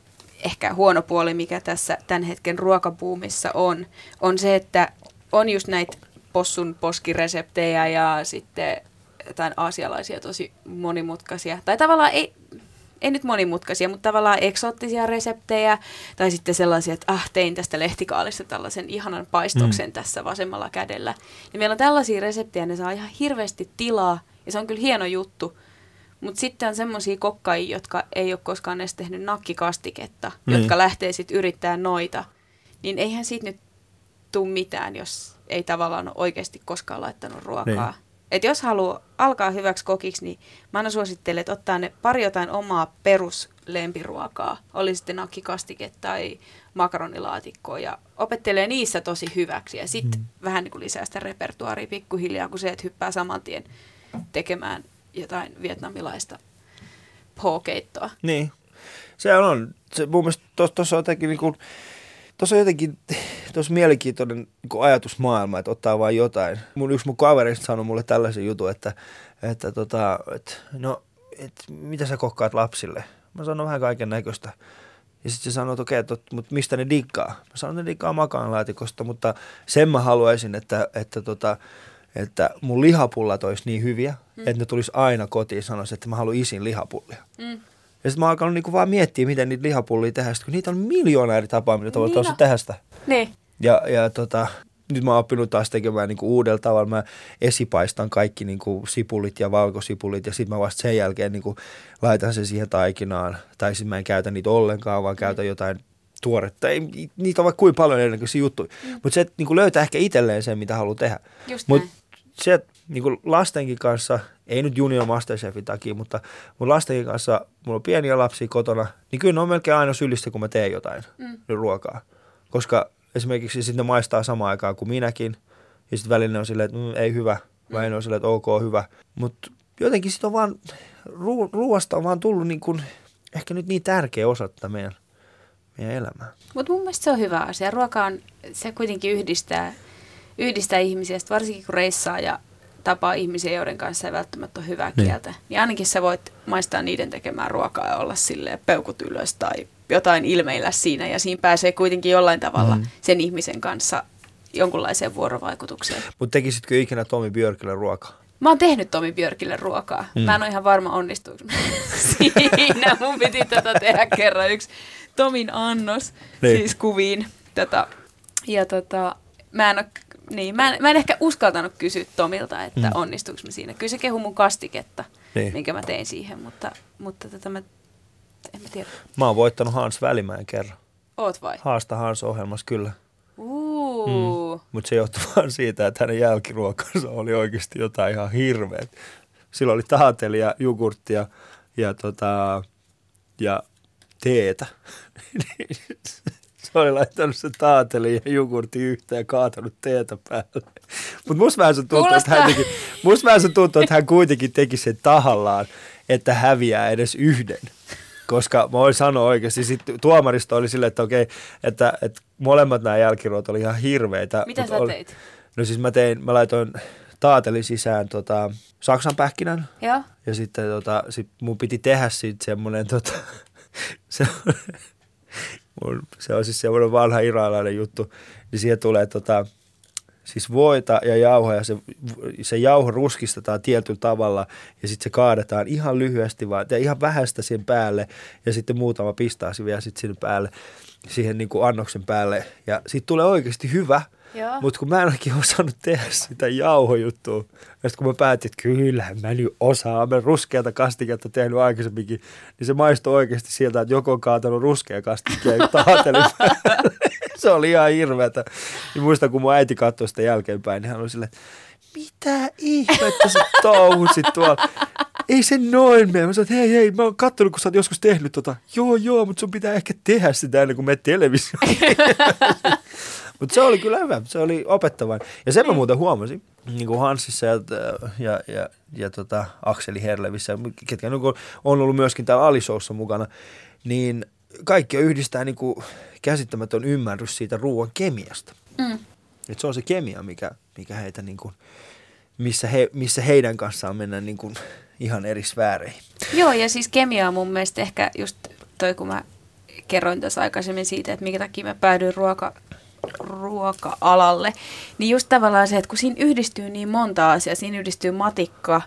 Speaker 1: ehkä huono puoli, mikä tässä tämän hetken ruokabuumissa on, on se, että on just näitä possun poskireseptejä ja sitten jotain aasialaisia tosi monimutkaisia. Tai tavallaan ei, ei nyt monimutkaisia, mutta tavallaan eksoottisia reseptejä. Tai sitten sellaisia, että ah, tein tästä lehtikaalista tällaisen ihanan paistoksen mm. tässä vasemmalla kädellä. Ja meillä on tällaisia reseptejä, ne saa ihan hirveästi tilaa. Ja se on kyllä hieno juttu. Mutta sitten on semmoisia kokkaajia, jotka ei ole koskaan edes tehnyt nakkikastiketta,
Speaker 3: Niin.
Speaker 1: jotka lähtee sitten yrittää noita. Niin eihän siitä nyt tuu mitään, jos ei tavallaan ole oikeasti koskaan laittanut ruokaa.
Speaker 3: Niin.
Speaker 1: Et jos haluaa alkaa hyväksi kokiksi, niin mä aina suosittelen, että ottaa ne pari jotain omaa peruslempiruokaa. Oli sitten nakkikastike tai makaronilaatikkoa ja opettelee niissä tosi hyväksi. Ja sitten mm. vähän niin kuin lisää sitä repertuaaria pikkuhiljaa, kun se, että hyppää saman tien tekemään jotain vietnamilaista pho-keittoa.
Speaker 3: Niin. Se on, se mun mielestä tuossa tos on jotenkin niin kuin, tuossa on jotenkin tuossa mielenkiintoinen niin ajatusmaailma, että ottaa vain jotain. Mun yksi mun kaverista sanoi mulle tällaisen jutun, että, että, tota, että no, että mitä sä kokkaat lapsille? Mä sanon vähän kaiken näköistä. Ja sitten se sanoi, että okei, että, mutta mistä ne diggaa? Mä sanon, että ne diggaa makaanlaatikosta, mutta sen mä haluaisin, että, että, tota, että mun lihapullat olisi niin hyviä, mm. että ne tulisi aina kotiin sanoisi, että mä haluan isin lihapullia.
Speaker 1: Mm.
Speaker 3: Ja sitten mä oon alkanut niinku vaan miettiä, miten niitä lihapullia tehdään, kun niitä on miljoona eri tapaa, millä tavalla
Speaker 1: Niin on.
Speaker 3: tehdä sitä.
Speaker 1: Niin.
Speaker 3: Ja, ja tota, nyt mä oon oppinut taas tekemään niinku uudella tavalla. Mä esipaistan kaikki niinku sipulit ja valkosipulit ja sitten mä vasta sen jälkeen niinku laitan sen siihen taikinaan. Tai sitten mä en käytä niitä ollenkaan, vaan käytän jotain tuoretta. Ei, niitä on vaikka kuinka paljon erinäköisiä juttuja. Mm. Mutta se, että niinku löytää ehkä itselleen sen, mitä haluaa tehdä. Mutta se, että niinku lastenkin kanssa, ei nyt Junior Masterchefin takia, mutta mun lastenkin kanssa, mulla on pieniä lapsia kotona, niin kyllä ne on melkein aina sylistä, kun mä teen jotain
Speaker 1: Mm.
Speaker 3: ruokaa. Koska esimerkiksi sitten ne maistaa samaan aikaan kuin minäkin, ja sitten välillä on silleen, että mm, ei hyvä, vai ne on silleen, että ok, hyvä. Mutta jotenkin sitten on vaan, ruu, ruoasta on vaan tullut niin kuin, ehkä nyt niin tärkeä osa tätä meidän, meidän elämää.
Speaker 1: Mutta mun mielestä se on hyvä asia. Ruoka on, se kuitenkin yhdistää, yhdistää ihmisiä, sit varsinkin kun reissaa ja tapaa ihmisiä, joiden kanssa ei välttämättä ole hyvää
Speaker 3: Niin.
Speaker 1: kieltä. Niin ainakin sä voit maistaa niiden tekemään ruokaa ja olla silleen peukut ylös tai jotain ilmeillä siinä. Ja siinä pääsee kuitenkin jollain tavalla
Speaker 3: Mm.
Speaker 1: sen ihmisen kanssa jonkunlaiseen vuorovaikutukseen.
Speaker 3: Mutta tekisitkö ikinä Tomi Björkille ruokaa?
Speaker 1: Mä oon tehnyt Tomi Björkille ruokaa.
Speaker 3: Mm.
Speaker 1: Mä en ole ihan varma onnistuuko siinä. Mun piti tätä tehdä kerran yksi Tomin annos,
Speaker 3: Niin.
Speaker 1: siis kuviin. Tätä. Ja tota, mä en, ole, niin, mä, en, mä en ehkä uskaltanut kysyä Tomilta, että
Speaker 3: Mm.
Speaker 1: onnistuuko mä siinä. Kyllä se kehu mun kastiketta,
Speaker 3: Niin.
Speaker 1: minkä mä tein siihen, mutta, mutta tota mä, en mä tiedä.
Speaker 3: Mä oon voittanut Hans Välimäen kerran.
Speaker 1: Oot vai?
Speaker 3: Haasta Hans ohjelmassa kyllä.
Speaker 1: Mm.
Speaker 3: Mutta se johtui vaan siitä, että hänen jälkiruokansa oli oikeasti jotain ihan hirveät. Sillä oli taateli ja jogurttia ja, tota, ja teetä. se oli laittanut se taateli ja jogurtti yhteen ja kaatanut teetä päälle. Mutta musta vähän se tuntuu, että hän,
Speaker 1: Kuulostaa-
Speaker 3: teki, musta vähän se tuntuu, että hän kuitenkin teki sen tahallaan, että häviää edes yhden. Koska mä voin sanoa oikeasti, sit tuomaristo oli silleen, että okei, että, että molemmat nämä jälkiruot oli ihan hirveitä.
Speaker 1: Mitä sä
Speaker 3: oli,
Speaker 1: teit?
Speaker 3: No siis mä tein, mä laitoin taateli sisään tota, saksan pähkinän
Speaker 1: Joo?
Speaker 3: ja sitten tota, sit mun piti tehdä siitä semmoinen, tota, se, mun, se on siis semmoinen vanha iranilainen juttu, niin siihen tulee tota, siis voita ja jauhoja, se, se jauho ruskistetaan tietyllä tavalla ja sitten se kaadetaan ihan lyhyesti vaan, ja ihan vähästä sen päälle ja sitten muutama pistaasi vielä sitten sinne päälle. siihen niin kuin annoksen päälle. Ja siitä tulee oikeasti hyvä. Mutta kun mä en oikein osannut tehdä sitä jauhojuttua. Ja sitten kun mä päätin, että kyllä mä nyt osaan, mä ruskeata kastiketta tehnyt aikaisemminkin, niin se maistui oikeasti siltä, että joku on kaatanut ruskea kastikkeen taatelin Se oli ihan hirveätä. Niin muistan, kun mun äiti katsoi sitä jälkeenpäin, niin hän oli silleen, mitä ihmettä sä touhusit tuolla? Ei se noin mene. Mä sanoin, hei, hei, mä oon kattonut, kun sä oot joskus tehnyt tota. Joo, joo, mutta sun pitää ehkä tehdä sitä ennen kuin menet televisioon. mutta se oli kyllä hyvä, se oli opettavainen. Ja sen mä muuten huomasin, niin kuin Hansissa ja, ja, ja, ja tota Akseli Herlevissä, ketkä niin on ollut myöskin täällä Alisoussa mukana, niin kaikki yhdistää niin kuin käsittämätön ymmärrys siitä ruoan kemiasta.
Speaker 1: Mm.
Speaker 3: Et se on se kemia, mikä, mikä heitä niin kuin, missä, he, missä heidän kanssaan mennään niin kuin ihan eri sfääreihin.
Speaker 1: Joo, ja siis kemia on mun mielestä ehkä just toi, kun mä kerroin tässä aikaisemmin siitä, että minkä takia mä päädyin ruoka, ruoka-alalle, niin just tavallaan se, että kun siinä yhdistyy niin monta asiaa, siinä yhdistyy matikka,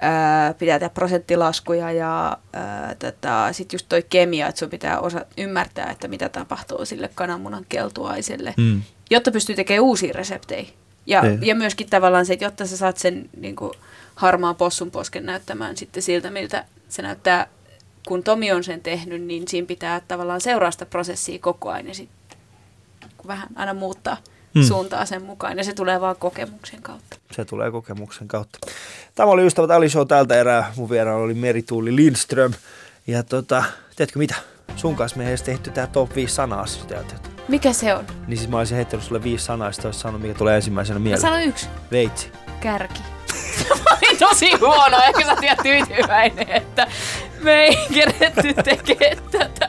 Speaker 1: ää, pitää tehdä prosenttilaskuja ja sitten just toi kemia, että sun pitää osa ymmärtää, että mitä tapahtuu sille kananmunan keltuaiselle,
Speaker 3: Mm.
Speaker 1: jotta pystyy tekemään uusia reseptejä. Ja,
Speaker 3: Niin.
Speaker 1: ja myöskin tavallaan se, että jotta sä saat sen niin kuin, harmaan possun posken näyttämään sitten siltä, miltä se näyttää, kun Tomi on sen tehnyt, niin siinä pitää tavallaan seuraa sitä prosessia koko ajan ja sitten vähän aina muuttaa
Speaker 3: Mm.
Speaker 1: suuntaa sen mukaan. Ja se tulee vaan kokemuksen kautta.
Speaker 3: Se tulee kokemuksen kautta. Tämä oli Ystävät Ali Show tältä erää. Mun vieraana oli Merituuli Lindström. Ja tota, tiedätkö mitä? Sun kanssa me ei edes tehty tää top 5 sanaa asioita.
Speaker 1: Mikä se on?
Speaker 3: Niin siis mä olisin heittänyt sulle viisi sanaa, ja sit olisit sanonut, mikä tulee ensimmäisenä
Speaker 1: Mä
Speaker 3: mieleen.
Speaker 1: sanon yksi.
Speaker 3: Veitsi.
Speaker 1: Kärki. Mä olin tosi huono, ehkä sä oot tyytyväinen, että me ei keretty tekemään tätä.